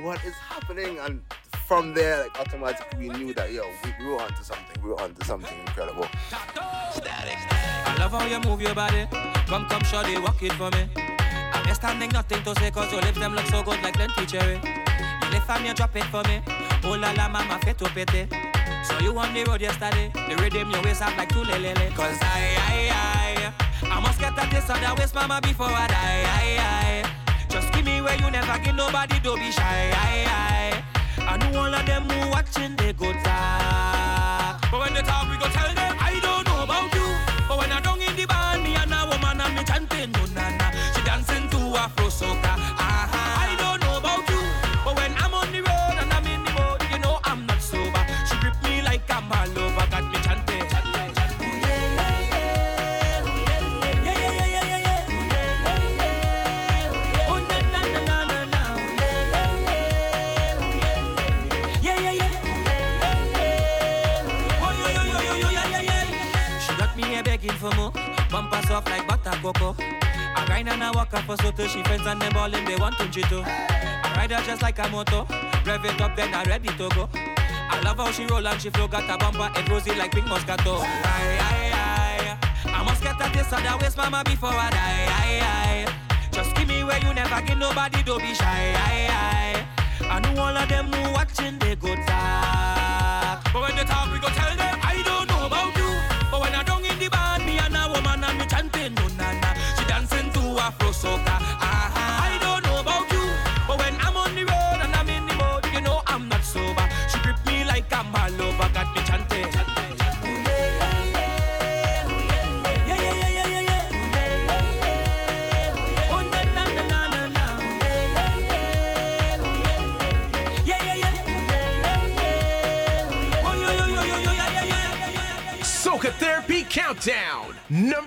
what is happening? And from there, like automatically, we knew that yo, we, we were onto something. We were onto something incredible. I love how you move your body. Come, come, shorty, walk it for me. I'm standing, nothing to say, cause your lips them look so good like plenty cherry. And you drop it for me. Oh la la, mama, fit to pity. So you on the road yesterday. The rhythm your waist up like two lele. Cause I, I, I, I must get a taste of that waist, mama, before I die. I, I. Just give me where you never give nobody, don't be shy. I, I. I know all of them who watching, they go talk. But when they talk, we go tell them, I don't know about you. But when I don't in the band, me and a woman and me chanting, no na na. She dancing to Afro soca. Soft like butter cocoa. I grind and I walk up for so till she friends and them ballin' they want to too. Oh. I ride her just like a moto. Rev it up then I ready to go. I love how she roll and she flow. Got a bumper head rosy like pink moscato. Aye, aye, aye. I must get a taste of that waist, mama, before I die. Aye, aye. Just give me where you never give nobody, don't be shy. Aye, aye. I know all of them who watching, they go talk. But when they talk, we go tell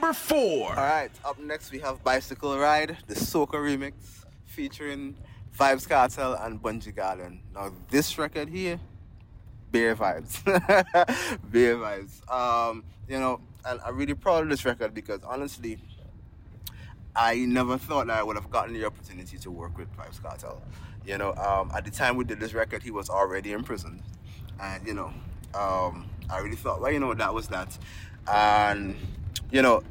number four. All right, up next we have Bicycle Ride, the Soca remix featuring Vybz Kartel and Bunji Garlin. Now, this record here, beer vibes. beer vibes. Um, you know, and I'm really proud of this record because honestly, I never thought that I would have gotten the opportunity to work with Vybz Kartel. You know, um, at the time we did this record, he was already in prison. And, you know, um, I really thought, well, you know, that was that. And, you know,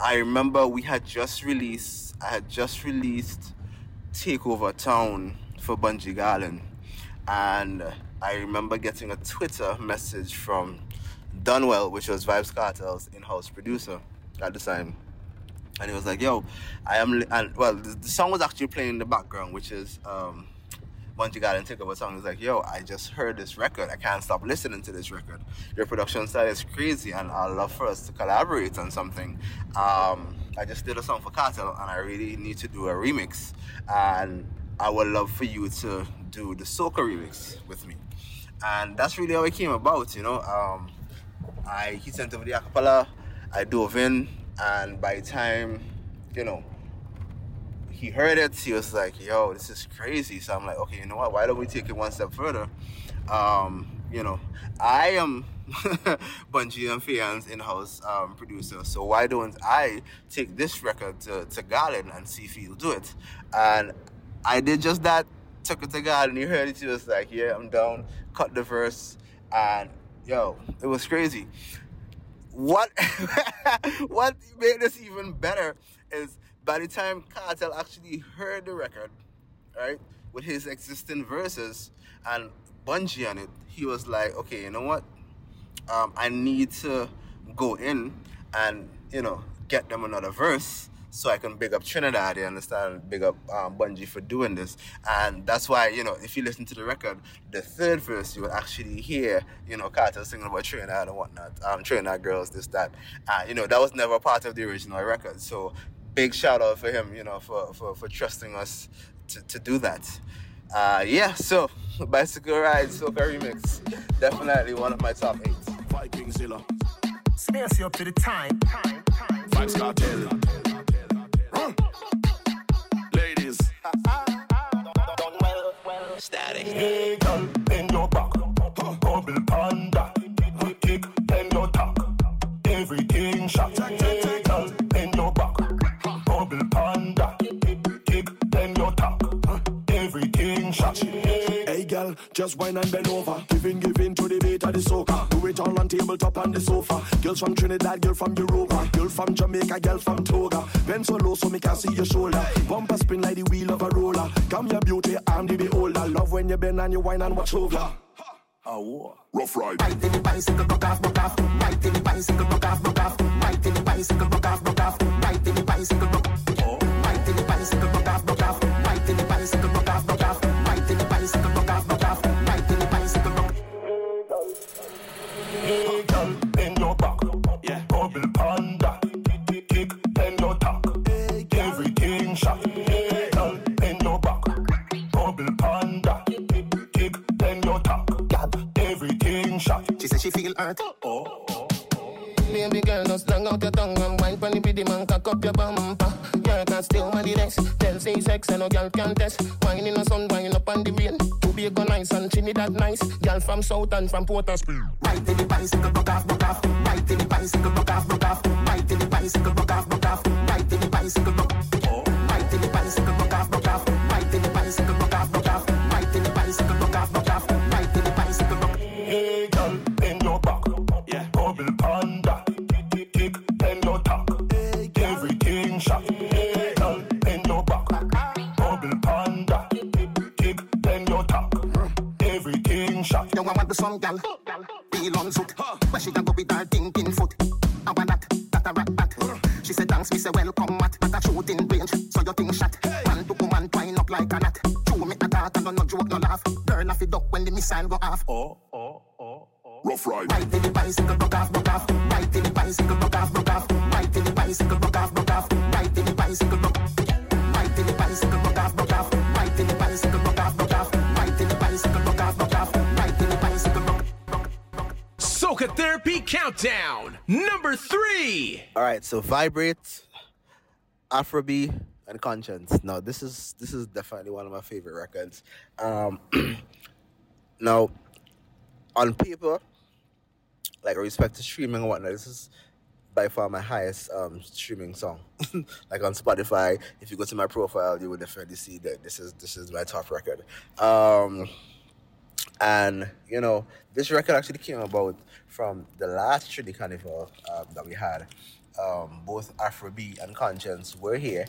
I remember we had just released, I had just released Takeover Town for Bunji Garlin. And I remember getting a Twitter message from Dunwell, which was Vybz Kartel's in house producer at the time. and he was like, "Yo, I am." And well, the, the song was actually playing in the background, which is um, Bunji Garlin take over song. He was like, "Yo, I just heard this record. I can't stop listening to this record. Your production style is crazy, and I'd love for us to collaborate on something." Um, I just did a song for Kartel, and I really need to do a remix, and I would love for you to do the soca remix with me. And that's really how it came about, you know. Um, I he sent over the acapella, I dove in, and by the time, you know, he heard it, he was like, yo, this is crazy. So I'm like, okay, you know what? Why don't we take it one step further? Um, you know, I am Bunji and Fay-Ann's in-house um, producer. So why don't I take this record to, to Garlin and see if he'll do it? And I did just that. Took it to Garlin. He heard it. He was like, yeah, I'm down. Cut the verse. And yo, it was crazy. What what made this even better is by the time Kartel actually heard the record, right, with his existing verses and Bunji on it, he was like, okay, you know what? Um, I need to go in and, you know, get them another verse so I can big up Trinidad, you understand? Big up um, Bunji for doing this. And that's why, you know, if you listen to the record, the third verse, you will actually hear, you know, Carter singing about Trinidad and whatnot, um, Trinidad girls, this, that. Uh, you know, that was never part of the original record. So big shout out for him, you know, for, for, for trusting us to, to do that. Uh, yeah, so Bicycle Ride Soca Remix, definitely one of my top eight. Viking Zilla. Space you up to the time. Vybz Kartel. Run. Ladies. Static. Hey, girl, bend your back. Bubble panda. Kick, bend your tack. Everything shot. Girl, just wine and bend over. Giving, giving to the beat of the soca. Do it all on tabletop on the sofa. Girls from Trinidad, girl from Europa. Girl from Jamaica, girl from Toga. Bend so low so me can see your shoulder. Bumper spin like the wheel of a roller. Come your beauty, I'm the beholder. Love when you bend and you wine and watch over. Oh, rough ride. Right in the bicycle, broke off, broke off. Right in the bicycle, broke off, broke off. Right in the bicycle, broke off, broke off. Right in the bicycle, broke Right no girl can test. Wine in the sun, wine up on the rain. To be a nice and Trinidad nice. Girl from South and from Port of. Right in the bicycle, broke off, broke off. Right in the bicycle, broke off, broke off. Right in the bicycle, broke so vibrate, Afro B, and Konshens. Now this is this is definitely one of my favorite records. Um, now, on paper, like respect to streaming and whatnot, this is by far my highest um, streaming song. like on Spotify, if you go to my profile, you will definitely see that this is this is my top record. Um, and you know, this record actually came about from the last Trinity Carnival um, that we had. Um, both Afro B and Konshens were here.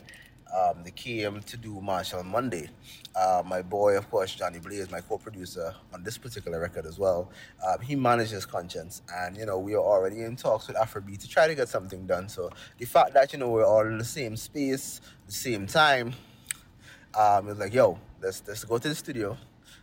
um, they came to do Machel Monday. Uh, my boy, of course, Johnny Blaze, my co-producer on this particular record as well. Um, he manages Konshens, and you know we are already in talks with Afro B to try to get something done. So the fact that you know we're all in the same space, the same time, um, it was like, yo, let's let's go to the studio.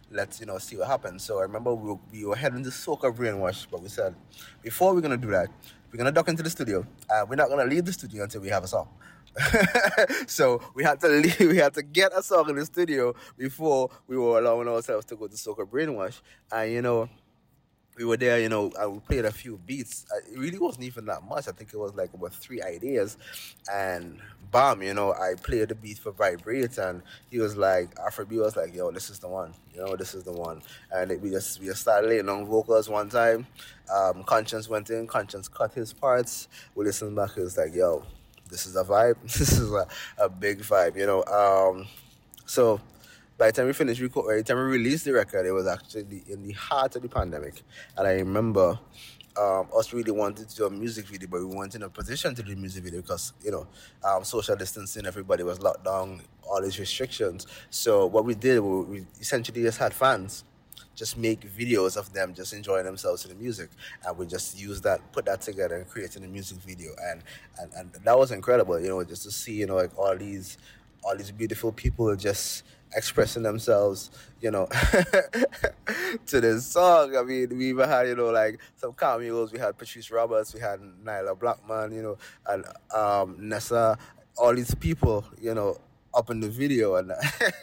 Let's you know see what happens. So I remember we were, we were heading to Soca Brainwash, but we said before we're gonna do that, we're gonna duck into the studio. Uh, we're not gonna leave the studio until we have a song. so we had to leave, we had to get a song in the studio before we were allowing ourselves to go to Soca Brainwash. And you know, we were there, you know, I played a few beats. Uh, It really wasn't even that much. I think it was like about three ideas. And bam, you know, I played the beat for Vibrate and he was like, Afro B was like, yo, this is the one. You know, this is the one. And it, we just we just started laying on vocals one time. Um, Konshens went in, Konshens cut his parts. We listened back, it was like, yo, this is a vibe. This is a, a big vibe, you know. Um, so by the time we finished record, by the time we released the record, it was actually in the heart of the pandemic. And I remember um, us really wanted to do a music video, but we weren't in a position to do a music video because, you know, um, social distancing, everybody was locked down, all these restrictions. So what we did, we, we essentially just had fans just make videos of them just enjoying themselves to the music and we just use that put that together and creating a music video and, and and that was incredible you know just to see you know like all these all these beautiful people just expressing themselves you know to this song. I mean we even had you know like some cameos we had patrice roberts we had nailah blackman you know and um nessa all these people you know up in the video and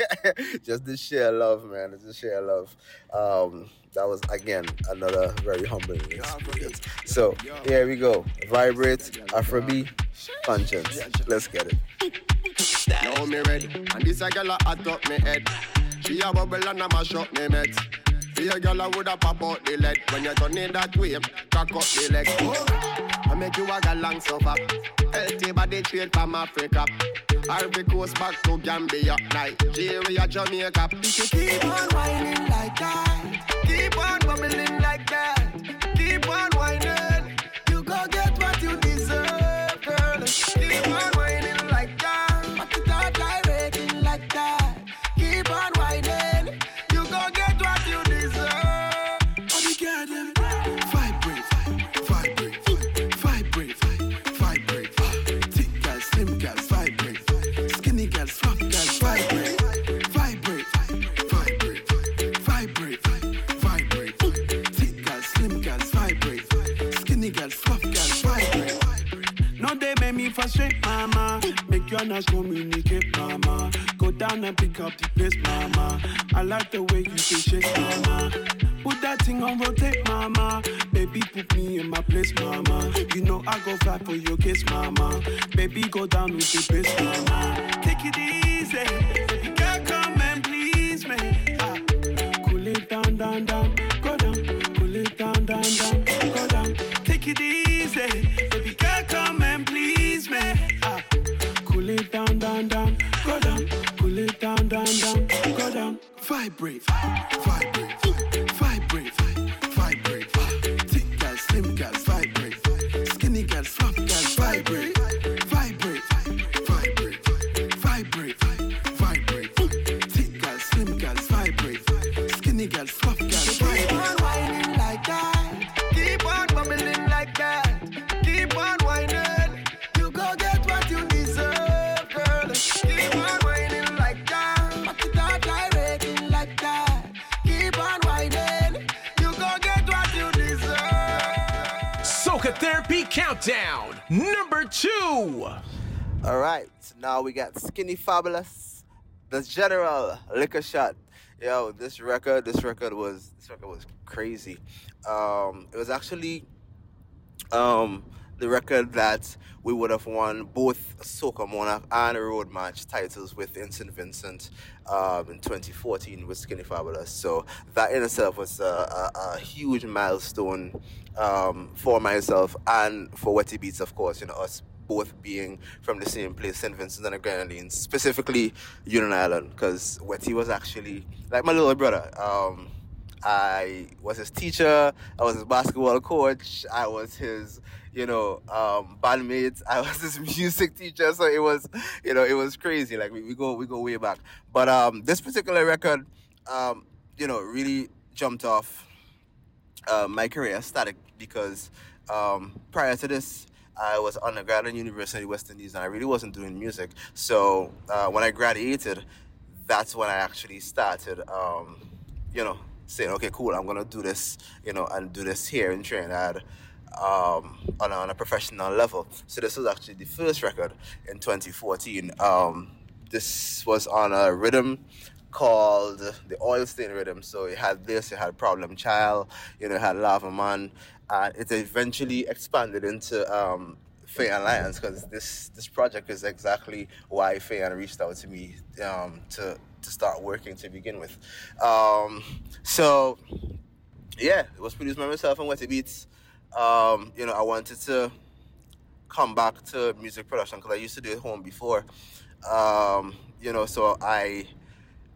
just this share love man it's just share love. Um that was again another very humbling experience. So here we go. Vibrate afrobeat konshens. Let's get it Now me ready, and this a girl a hot up me head. She a bubble and a mash up me met. See a gyal a woulda pop out the leg when you turn in that way, cock up the leg. I make you a gyal long suffer. Healthy body straight from Africa. Ivory Coast back to Gambia, Nigeria, Jamaica. If you keep on whining like that, keep on bubbling like that, keep on whining, Communicate, mama. Go down and pick up the pace, mama. I like the way you say shake, mama. Put that thing on rotate, mama. Baby, put me in my place, mama. You know I go fly for your kiss, mama. Baby, go down with the bass, mama. Take it easy. Baby, girl, come and please me. Ah. Cool it down, down. Down. Vibrate, vibrate, Countdown, number two. All right, now we got Skinny Fabulous, the General, Liquor Shot. Yo, this record, this record was this record was crazy. Um, it was actually um the record that we would have won both Soca Monarch and Road March titles with St. Vincent um, in 2014 with Skinny Fabulous. So that in itself was a, a, a huge milestone um, for myself and for Wetty Beats, of course. You know, us both being from the same place, St. Vincent and the Grenadines, specifically Union Island, because Wetty was actually like my little brother. Um, I was his teacher. I was his basketball coach. I was his, you know, um, bandmate. I was his music teacher. So it was, you know, it was crazy. Like we, we go we go way back. But um, this particular record, um, you know, really jumped off uh, my career static because um, prior to this, I was undergrad at University of West Indies and I really wasn't doing music. So uh, when I graduated, that's when I actually started, um, you know, saying, okay, cool, I'm gonna do this, you know, and do this here in Trinidad um, on, a, on a professional level. So this was actually the first record in 2014. Um, this was on a rhythm called the Oil Stain Rhythm. So it had this, it had Problem Child, you know, it had Lava Man, and it eventually expanded into um, Fay-Ann Lyons because this this project is exactly why Faye reached out to me um, to to start working to begin with. Um, so yeah, it was produced by myself and Wetty Beats. Um, you know, I wanted to come back to music production because I used to do it home before. Um, you know, so I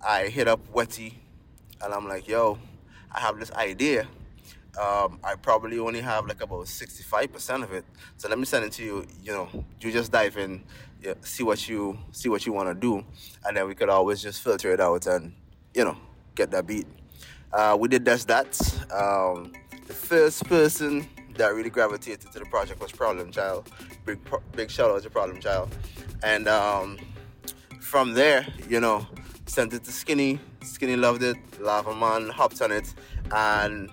I hit up Wetty and I'm like, yo, I have this idea. Um, I probably only have like about 65% of it. So let me send it to you. You know, you just dive in, see what you see what you want to do, and then we could always just filter it out and you know get that beat. Uh, we did just that. Um, the first person that really gravitated to the project was Problem Child. Big big shout out to Problem Child, and um, from there, you know, sent it to Skinny. Skinny loved it. Lava Man hopped on it, and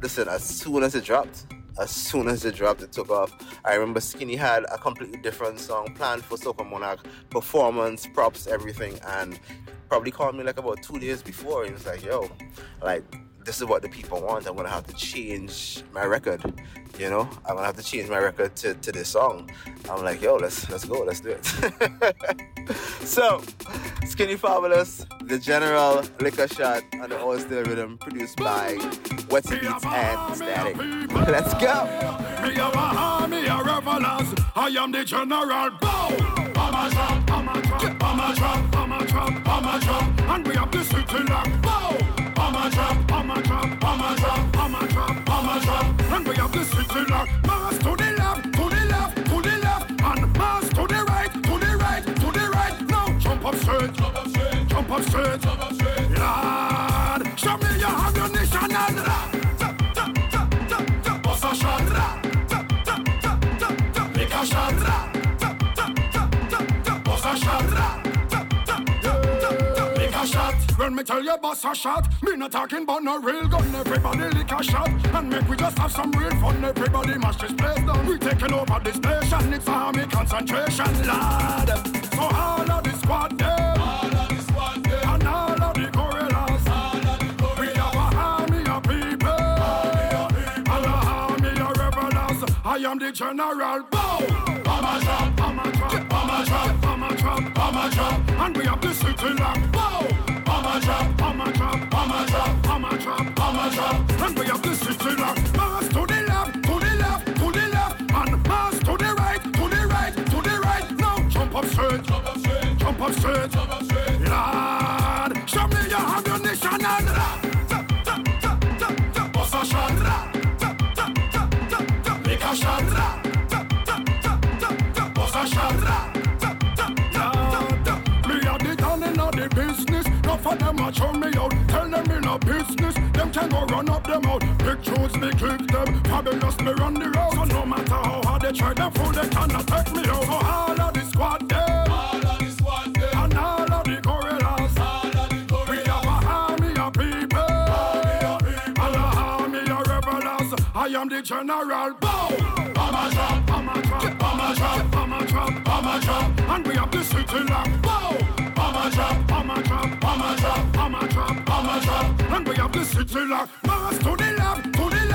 listen, as soon as it dropped, as soon as it dropped, it took off. I remember Skinny had a completely different song planned for Soca Monarch, performance, props, everything, and probably called me like about two days before. He was like, "Yo, like." This is what the people want. I'm gonna have to change my record. You know, I'm gonna have to change my record to, to this song. I'm like, yo, let's let's go, let's do it. so, Skinny Fabulous, the General Liquor Shot on the All Still Rhythm, produced by Wetty Beats and Stadic. Let's go. I am the general. Bow. I'm a trap, I'm a trap, I'm a trap, I'm a trap, and we have the city lock. Bow. I'm a a trap, I'm a a trap, I'm a trap, and we have the city lock. Mass to the left, to the left, to the left, and mass to the right, to the right, to the right. Now jump up straight, jump up straight, jump up straight, jump up straight. Lord, When me tell you boss a shot, me not talking about no real gun. Everybody lick a shot, and make we just have some real fun. Everybody mash this place down. We taking over this nation. It's army concentration, lad. So all of the squad them, all of the squad them, and all of the gorillas, all of the gorillas. We have a army of people, army of people, and a army of rebels. I am the general. Bow. I'm a trap, I'm a trap, I'm trap, I'm trap, I'm a trap, and we have the city lock. Bow. And we have to the left, to the left, to the left, and to the right, to the right, to the right. Now jump up jump up straight, jump up straight, jump up straight. Of them a show me out. Tell them in a business. Them can go run up them out. Big tunes me click them. Fabulous me run the road. So no matter how hard they try, them fool they cannot take me out. So all of the squad them. All of the squad them. And all of the gorillas. All of the gorillas. We have a army of people. Army of people. And a army of rebels. I am the general. Bow. I'm a trap. I'm a trap. I'm a trap. I'm a trap. I'm a trap. And we have the city lock. Bow. I'm a. I'm a trap. I'm a trap. And we have the city lock. Mass to the left, to the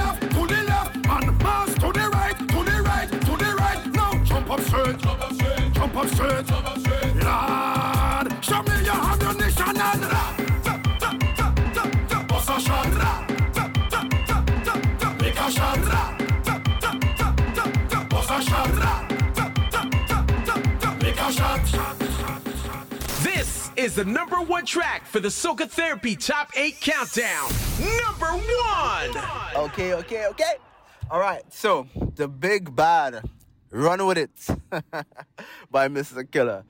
number one track for the Soca Therapy Top 8 Countdown. Number one! Okay, okay, okay. All right, so the big bad, run with it, by Mr. Killa.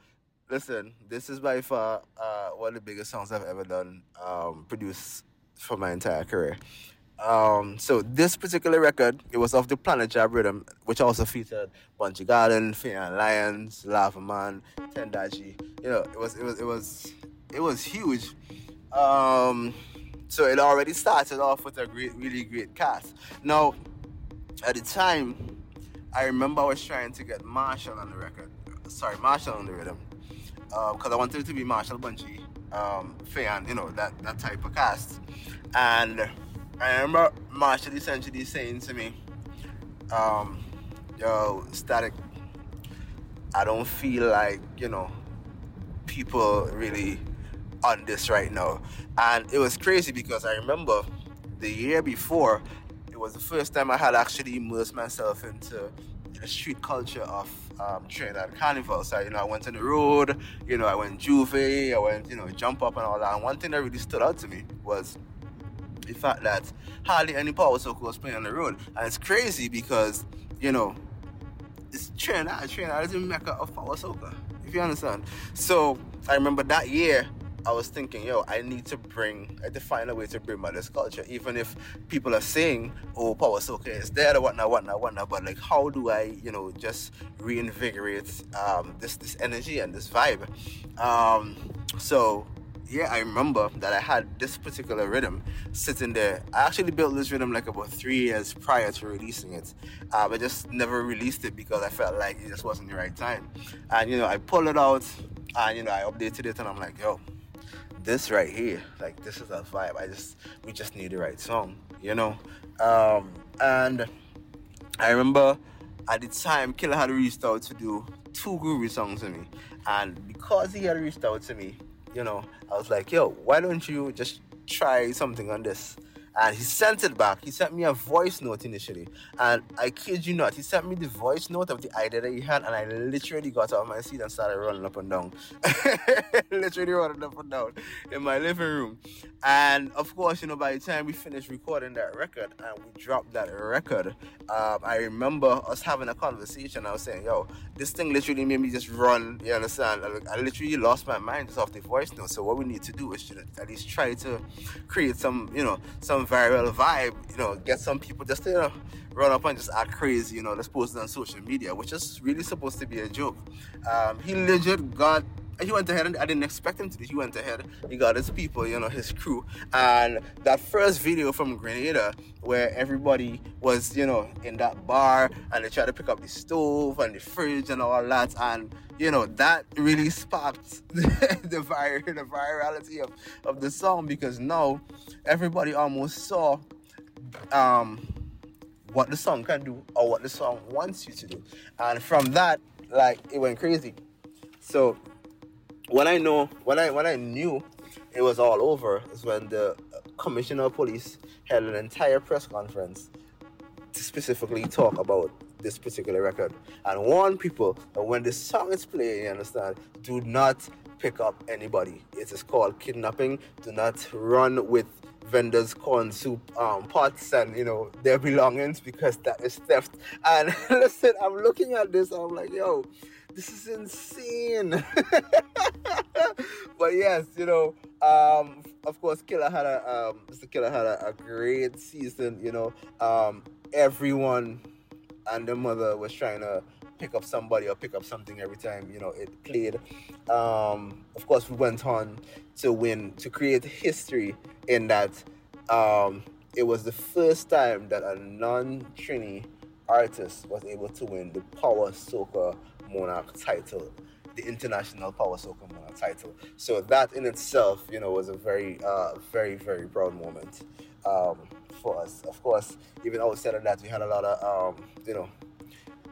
Listen, this is by far uh, one of the biggest songs I've ever done, um, produced for my entire career. Um, so this particular record, it was off the Planet Jab Rhythm, which also featured Bunji Garlin, Fay-Ann Lyons, Lava Man, Tendaji. You know, it was it was it was it was huge. Um, so it already started off with a great, really great cast. Now, at the time, I remember I was trying to get Machel on the record. Sorry, Machel on the rhythm, because I wanted to be Machel Bunji, um, Fay-Ann, you know that that type of cast, and. I remember Machel essentially saying to me, um, yo, Stadic, I don't feel like, you know, people really on this right now. And it was crazy because I remember the year before, it was the first time I had actually immersed myself into the street culture of um, Trinidad Carnival. So, you know, I went on the road, you know, I went J'ouvert, I went, you know, jump up and all that. And one thing that really stood out to me was the fact that hardly any power soca was playing on the road. And it's crazy because, you know, it's Trinidad. Trinidad is the mecca of power soca, if you understand. So I remember that year, I was thinking, yo, I need to bring, I find a way to bring back this culture. Even if people are saying, oh, power soca is dead or whatnot, whatnot, whatnot. But like, how do I, you know, just reinvigorate um, this this energy and this vibe? Um, so yeah, I remember that I had this particular rhythm sitting there. I actually built this rhythm like about three years prior to releasing it. Um, I just never released it because I felt like it just wasn't the right time. And you know, I pulled it out and you know, I updated it and I'm like, yo, this right here, like this is a vibe. I just we just need the right song, you know. Um, and I remember at the time Killa had reached out to do two groovy songs to me, and because he had reached out to me, you know, I was like, yo, why don't you just try something on this? And he sent it back. He sent me a voice note initially. And I kid you not, he sent me the voice note of the idea that he had, and I literally got out of my seat and started running up and down. literally running up and down in my living room. And of course, you know, by the time we finished recording that record and we dropped that record, um, I remember us having a conversation. I was saying, yo, this thing literally made me just run. You understand? I, I literally lost my mind just off the voice note. So what we need to do is at least try to create some, you know, some viral vibe. You know, get some people just to you know, run up and just act crazy. You know, let's post it on social media, which is really supposed to be a joke. Um, he legit got he went ahead and I didn't expect him to do. He went ahead, he got his people, you know, his crew. And that first video from Grenada where everybody was, you know, in that bar and they tried to pick up the stove and the fridge and all that. And, you know, that really sparked the, vir- the virality of, of the song because now everybody almost saw um what the song can do or what the song wants you to do. And from that, like it went crazy. So when I know when I when I knew it was all over is when the commissioner of police held an entire press conference to specifically talk about this particular record and warn people that when the song is playing, you understand, do not pick up anybody. It is called kidnapping. Do not run with vendors corn soup um, pots and you know their belongings because that is theft. And listen, I'm looking at this, I'm like, yo, this is insane. but yes, you know, um, of course, Killa had a um, Mr. Killa had a, a great season. You know, um, everyone and the mother was trying to pick up somebody or pick up something every time you know it played. Um, of course, we went on to win to create history in that um, it was the first time that a non-Trini artist was able to win the Power Soca Monarch title, the International Power Soca Monarch title. So that in itself, you know, was a very, uh, very, very proud moment um, for us. Of course, even outside of that, we had a lot of, um, you know,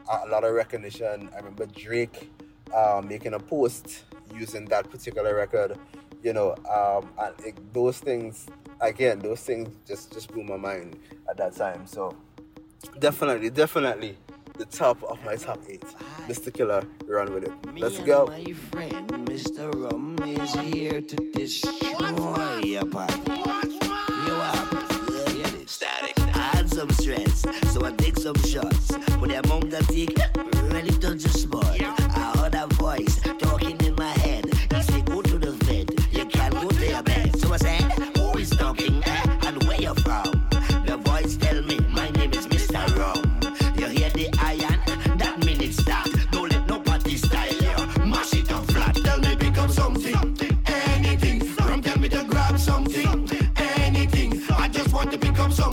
a lot of recognition. I remember Drake uh, making a post using that particular record, you know, um, and it, those things, again, those things just just blew my mind at that time. So definitely, definitely, the top of my top eight. Mr. Killa, run with it. Let's go. My friend Mr. Rum is here to destroy your party. You up? Get it? Stadic. I had some stress, so I take some shots. But the amount I take really touch the spot. I heard a voice talking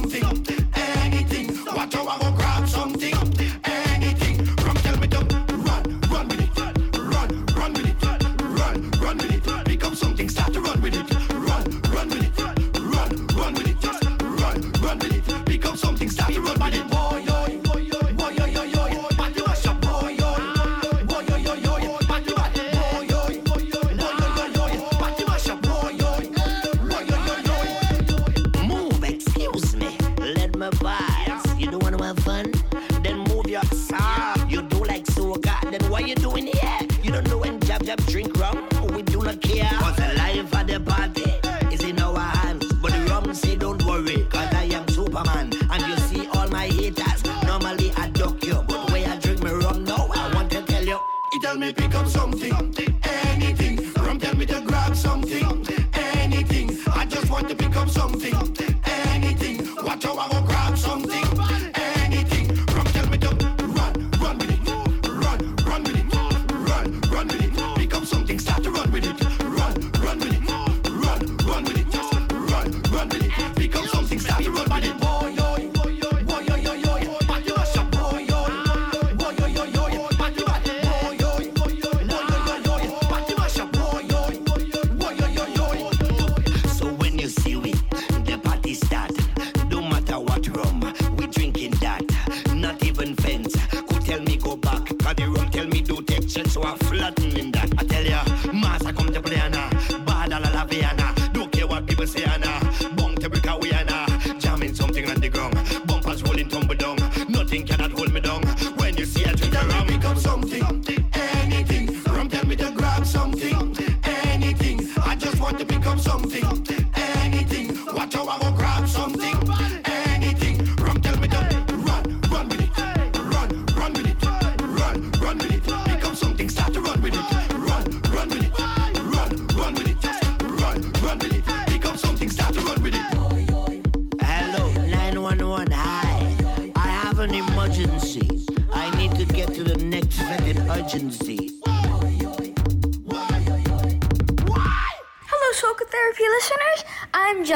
something.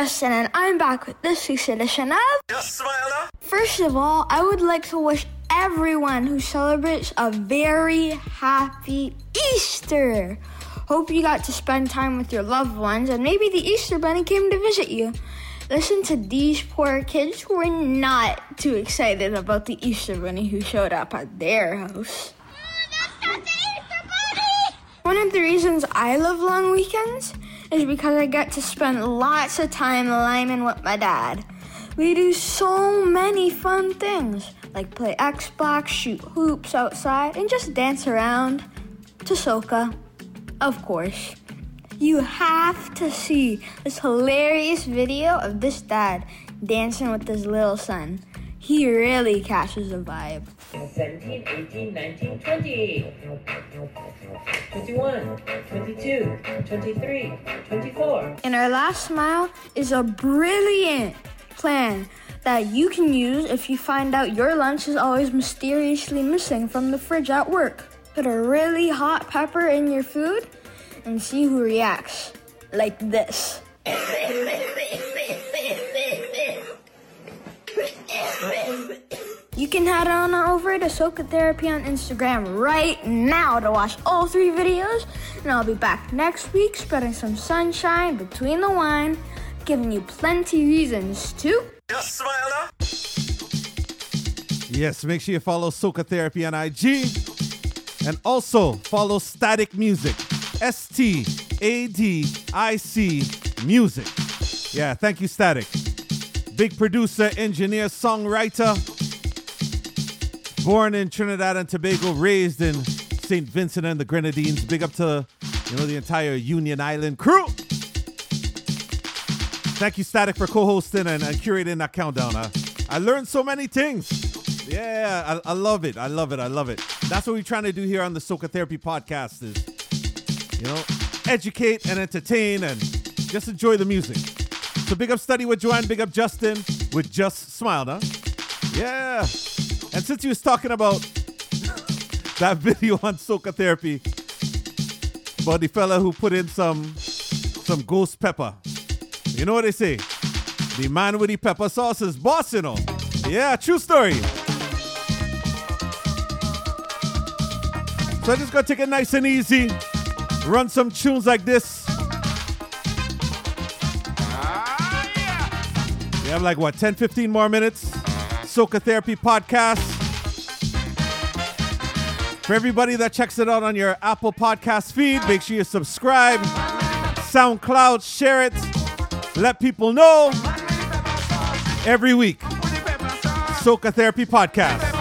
Justin, and I'm back with this week's edition of. Just smile First of all, I would like to wish everyone who celebrates a very happy Easter. Hope you got to spend time with your loved ones, and maybe the Easter Bunny came to visit you. Listen to these poor kids who were not too excited about the Easter Bunny who showed up at their house. One of the reasons I love long weekends is because I get to spend lots of time liming with my dad. We do so many fun things, like play Xbox, shoot hoops outside, and just dance around to soca. Of course. You have to see this hilarious video of this dad dancing with his little son. He really catches a vibe. 17, 18, 19, 20. 21, 22, 23, 24. And our last smile is a brilliant plan that you can use if you find out your lunch is always mysteriously missing from the fridge at work. Put a really hot pepper in your food and see who reacts. Like this. You can head on over to Soca Therapy on Instagram right now to watch all three videos, and I'll be back next week spreading some sunshine between the wine, giving you plenty reasons to. Just smile Yes, make sure you follow Soca Therapy on IG. And also follow Stadic Music. S T A D I C Music. Yeah, thank you, Stadic. Big producer, engineer, songwriter. Born in Trinidad and Tobago, raised in St. Vincent and the Grenadines. Big up to you know the entire Union Island crew. Thank you, Stadic, for co-hosting and, and curating that countdown. I, I learned so many things. Yeah, I, I love it. I love it. I love it. That's what we're trying to do here on the Soca Therapy podcast is, you know, educate and entertain and just enjoy the music. So big up Study with Joanne, big up Justin with Just Smile, huh? Yeah. And since he was talking about that video on Soca Therapy about the fella who put in some some ghost pepper. You know what they say? The man with the pepper sauce is boss, you know. Yeah, true story. So I just gotta take it nice and easy. Run some tunes like this. Ah, we have like what 10 15 more minutes. Soca Therapy podcast. For everybody that checks it out on your Apple Podcast feed, make sure you subscribe. SoundCloud, share it. Let people know every week. Soca Therapy Podcast.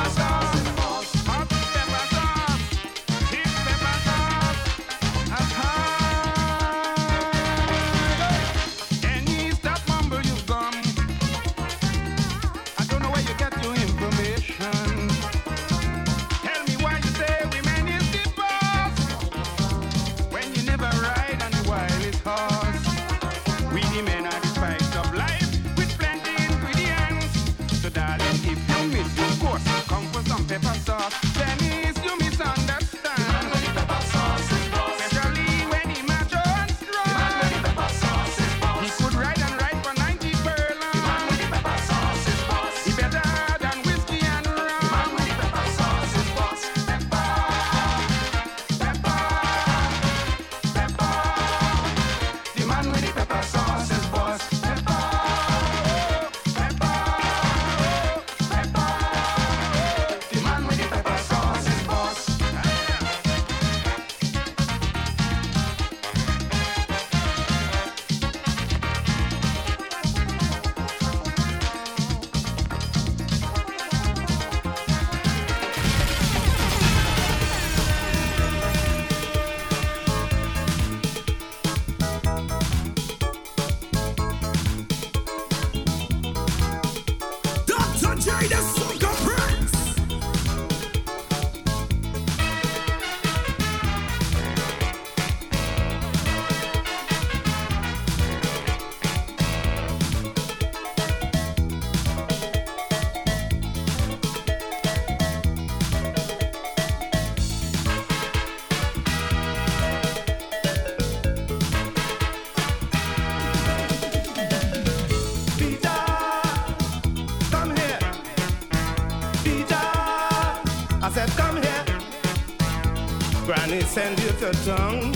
Send you to town.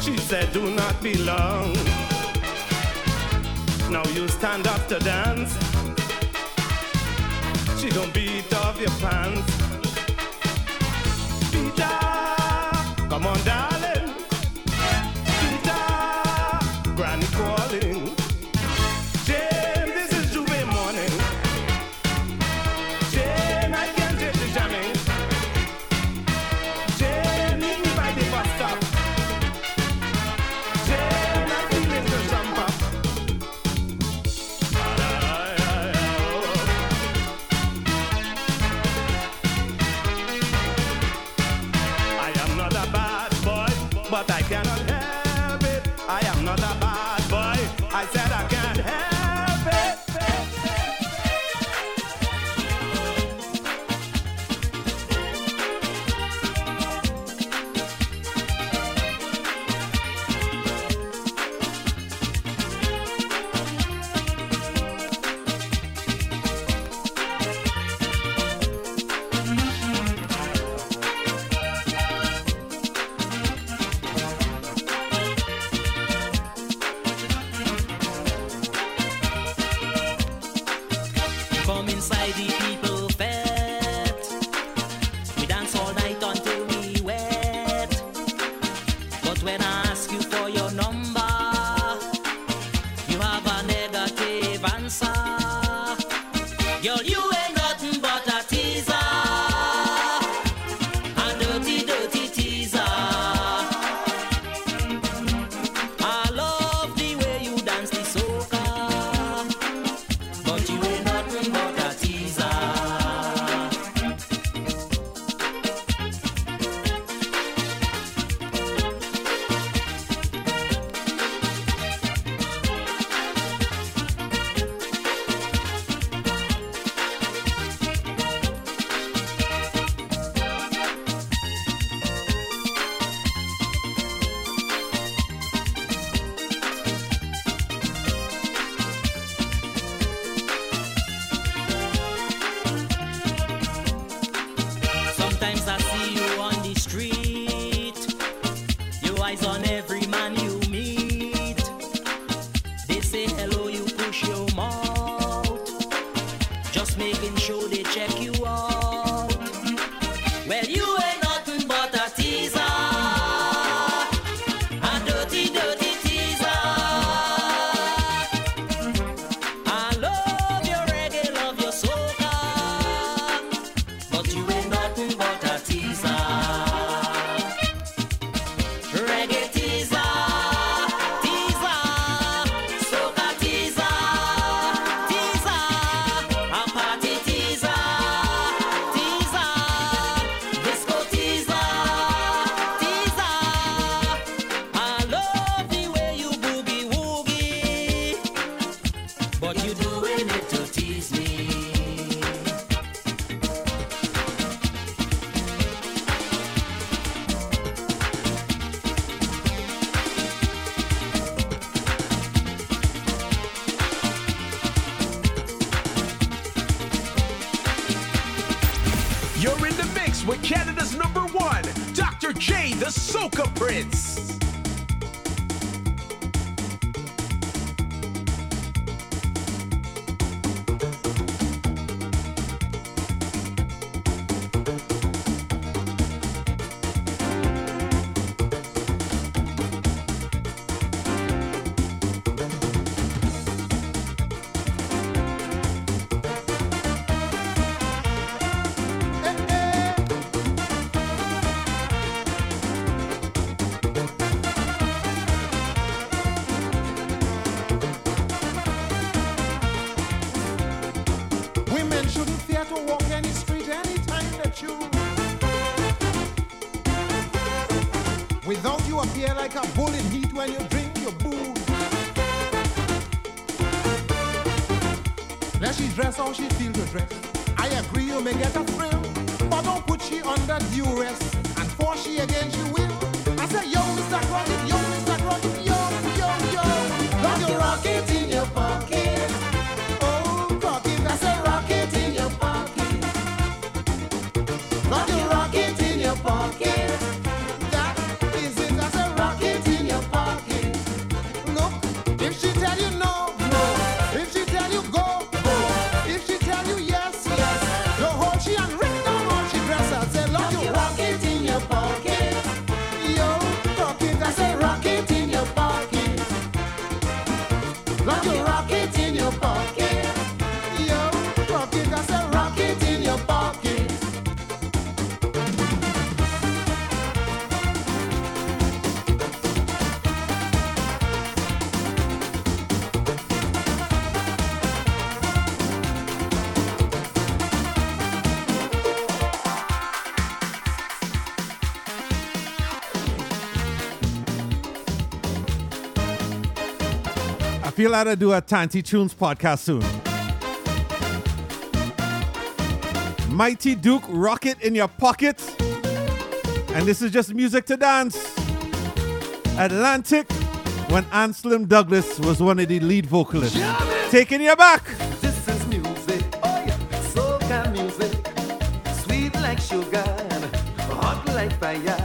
She said, do not be long. Now you stand up to dance. She gon' beat off your pants. feel like I do a Tanti Tunes podcast soon. Mighty Duke Rocket in your pocket. And this is just music to dance. Atlantik, when Anselm Douglas was one of the lead vocalists. Taking you back. This is music, oh yeah, soca music. Sweet like sugar, hot like fire.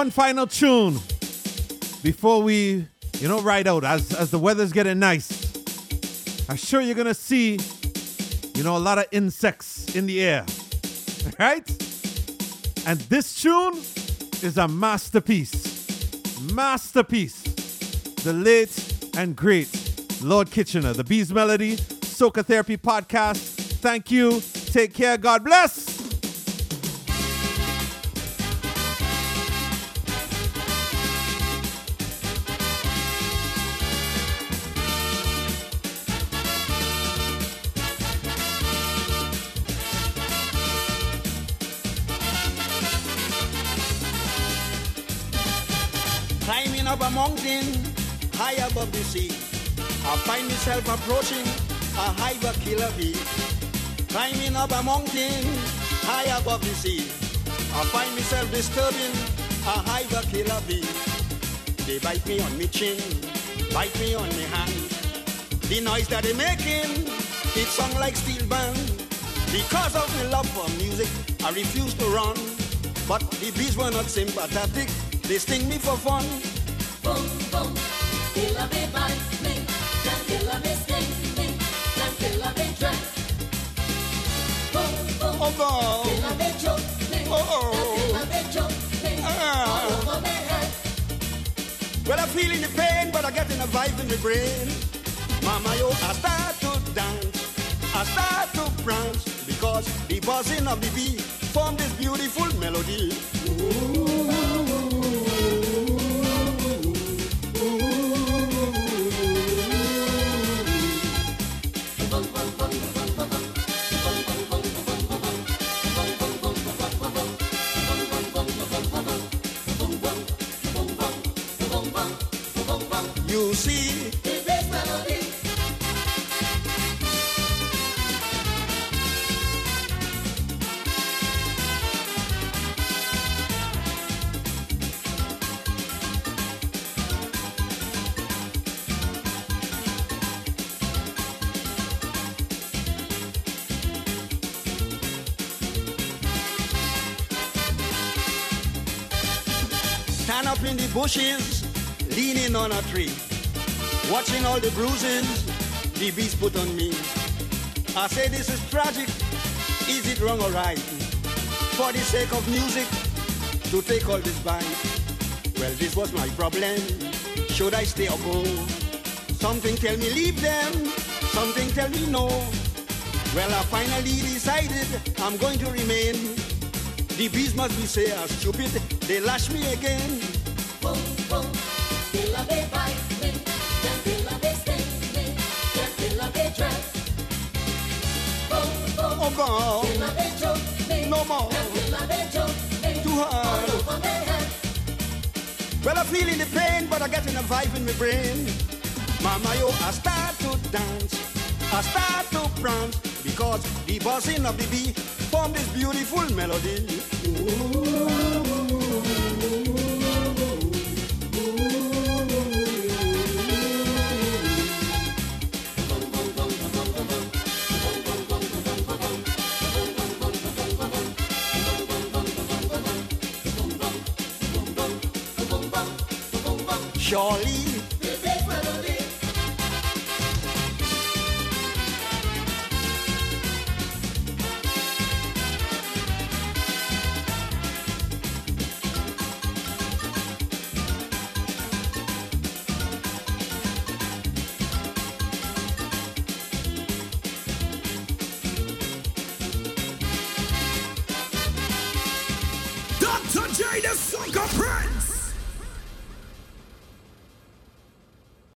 One final tune before we, you know, ride out as, as the weather's getting nice. I'm sure you're gonna see, you know, a lot of insects in the air. Right? And this tune is a masterpiece. Masterpiece. The late and great Lord Kitchener, the Bees Melody, Soca Therapy Podcast. Thank you. Take care. God bless. Up a mountain high above the sea. I find myself approaching a hyper killer bee. Climbing up a mountain high above the sea. I find myself disturbing a hyper killer bee. They bite me on me chin, bite me on me hand. The noise that they making, it sound like steel band. Because of my love for music, I refuse to run. But the bees were not sympathetic, they sting me for fun. Buzzing of the bee form this beautiful melody. Bushes, leaning on a tree, watching all the bruises the bees put on me. I say this is tragic. Is it wrong or right? For the sake of music, to take all this bite. Well, this was my problem. Should I stay or go? Something tell me leave them. Something tell me no. Well, I finally decided I'm going to remain. The bees must be say I'm stupid. They lash me again. No more. Too hard. Well, I'm feeling the pain, but I'm getting a vibe in my brain. Mama, yo, I start to dance, I start to prance, because the buzzing of the bee form this beautiful melody. Surely,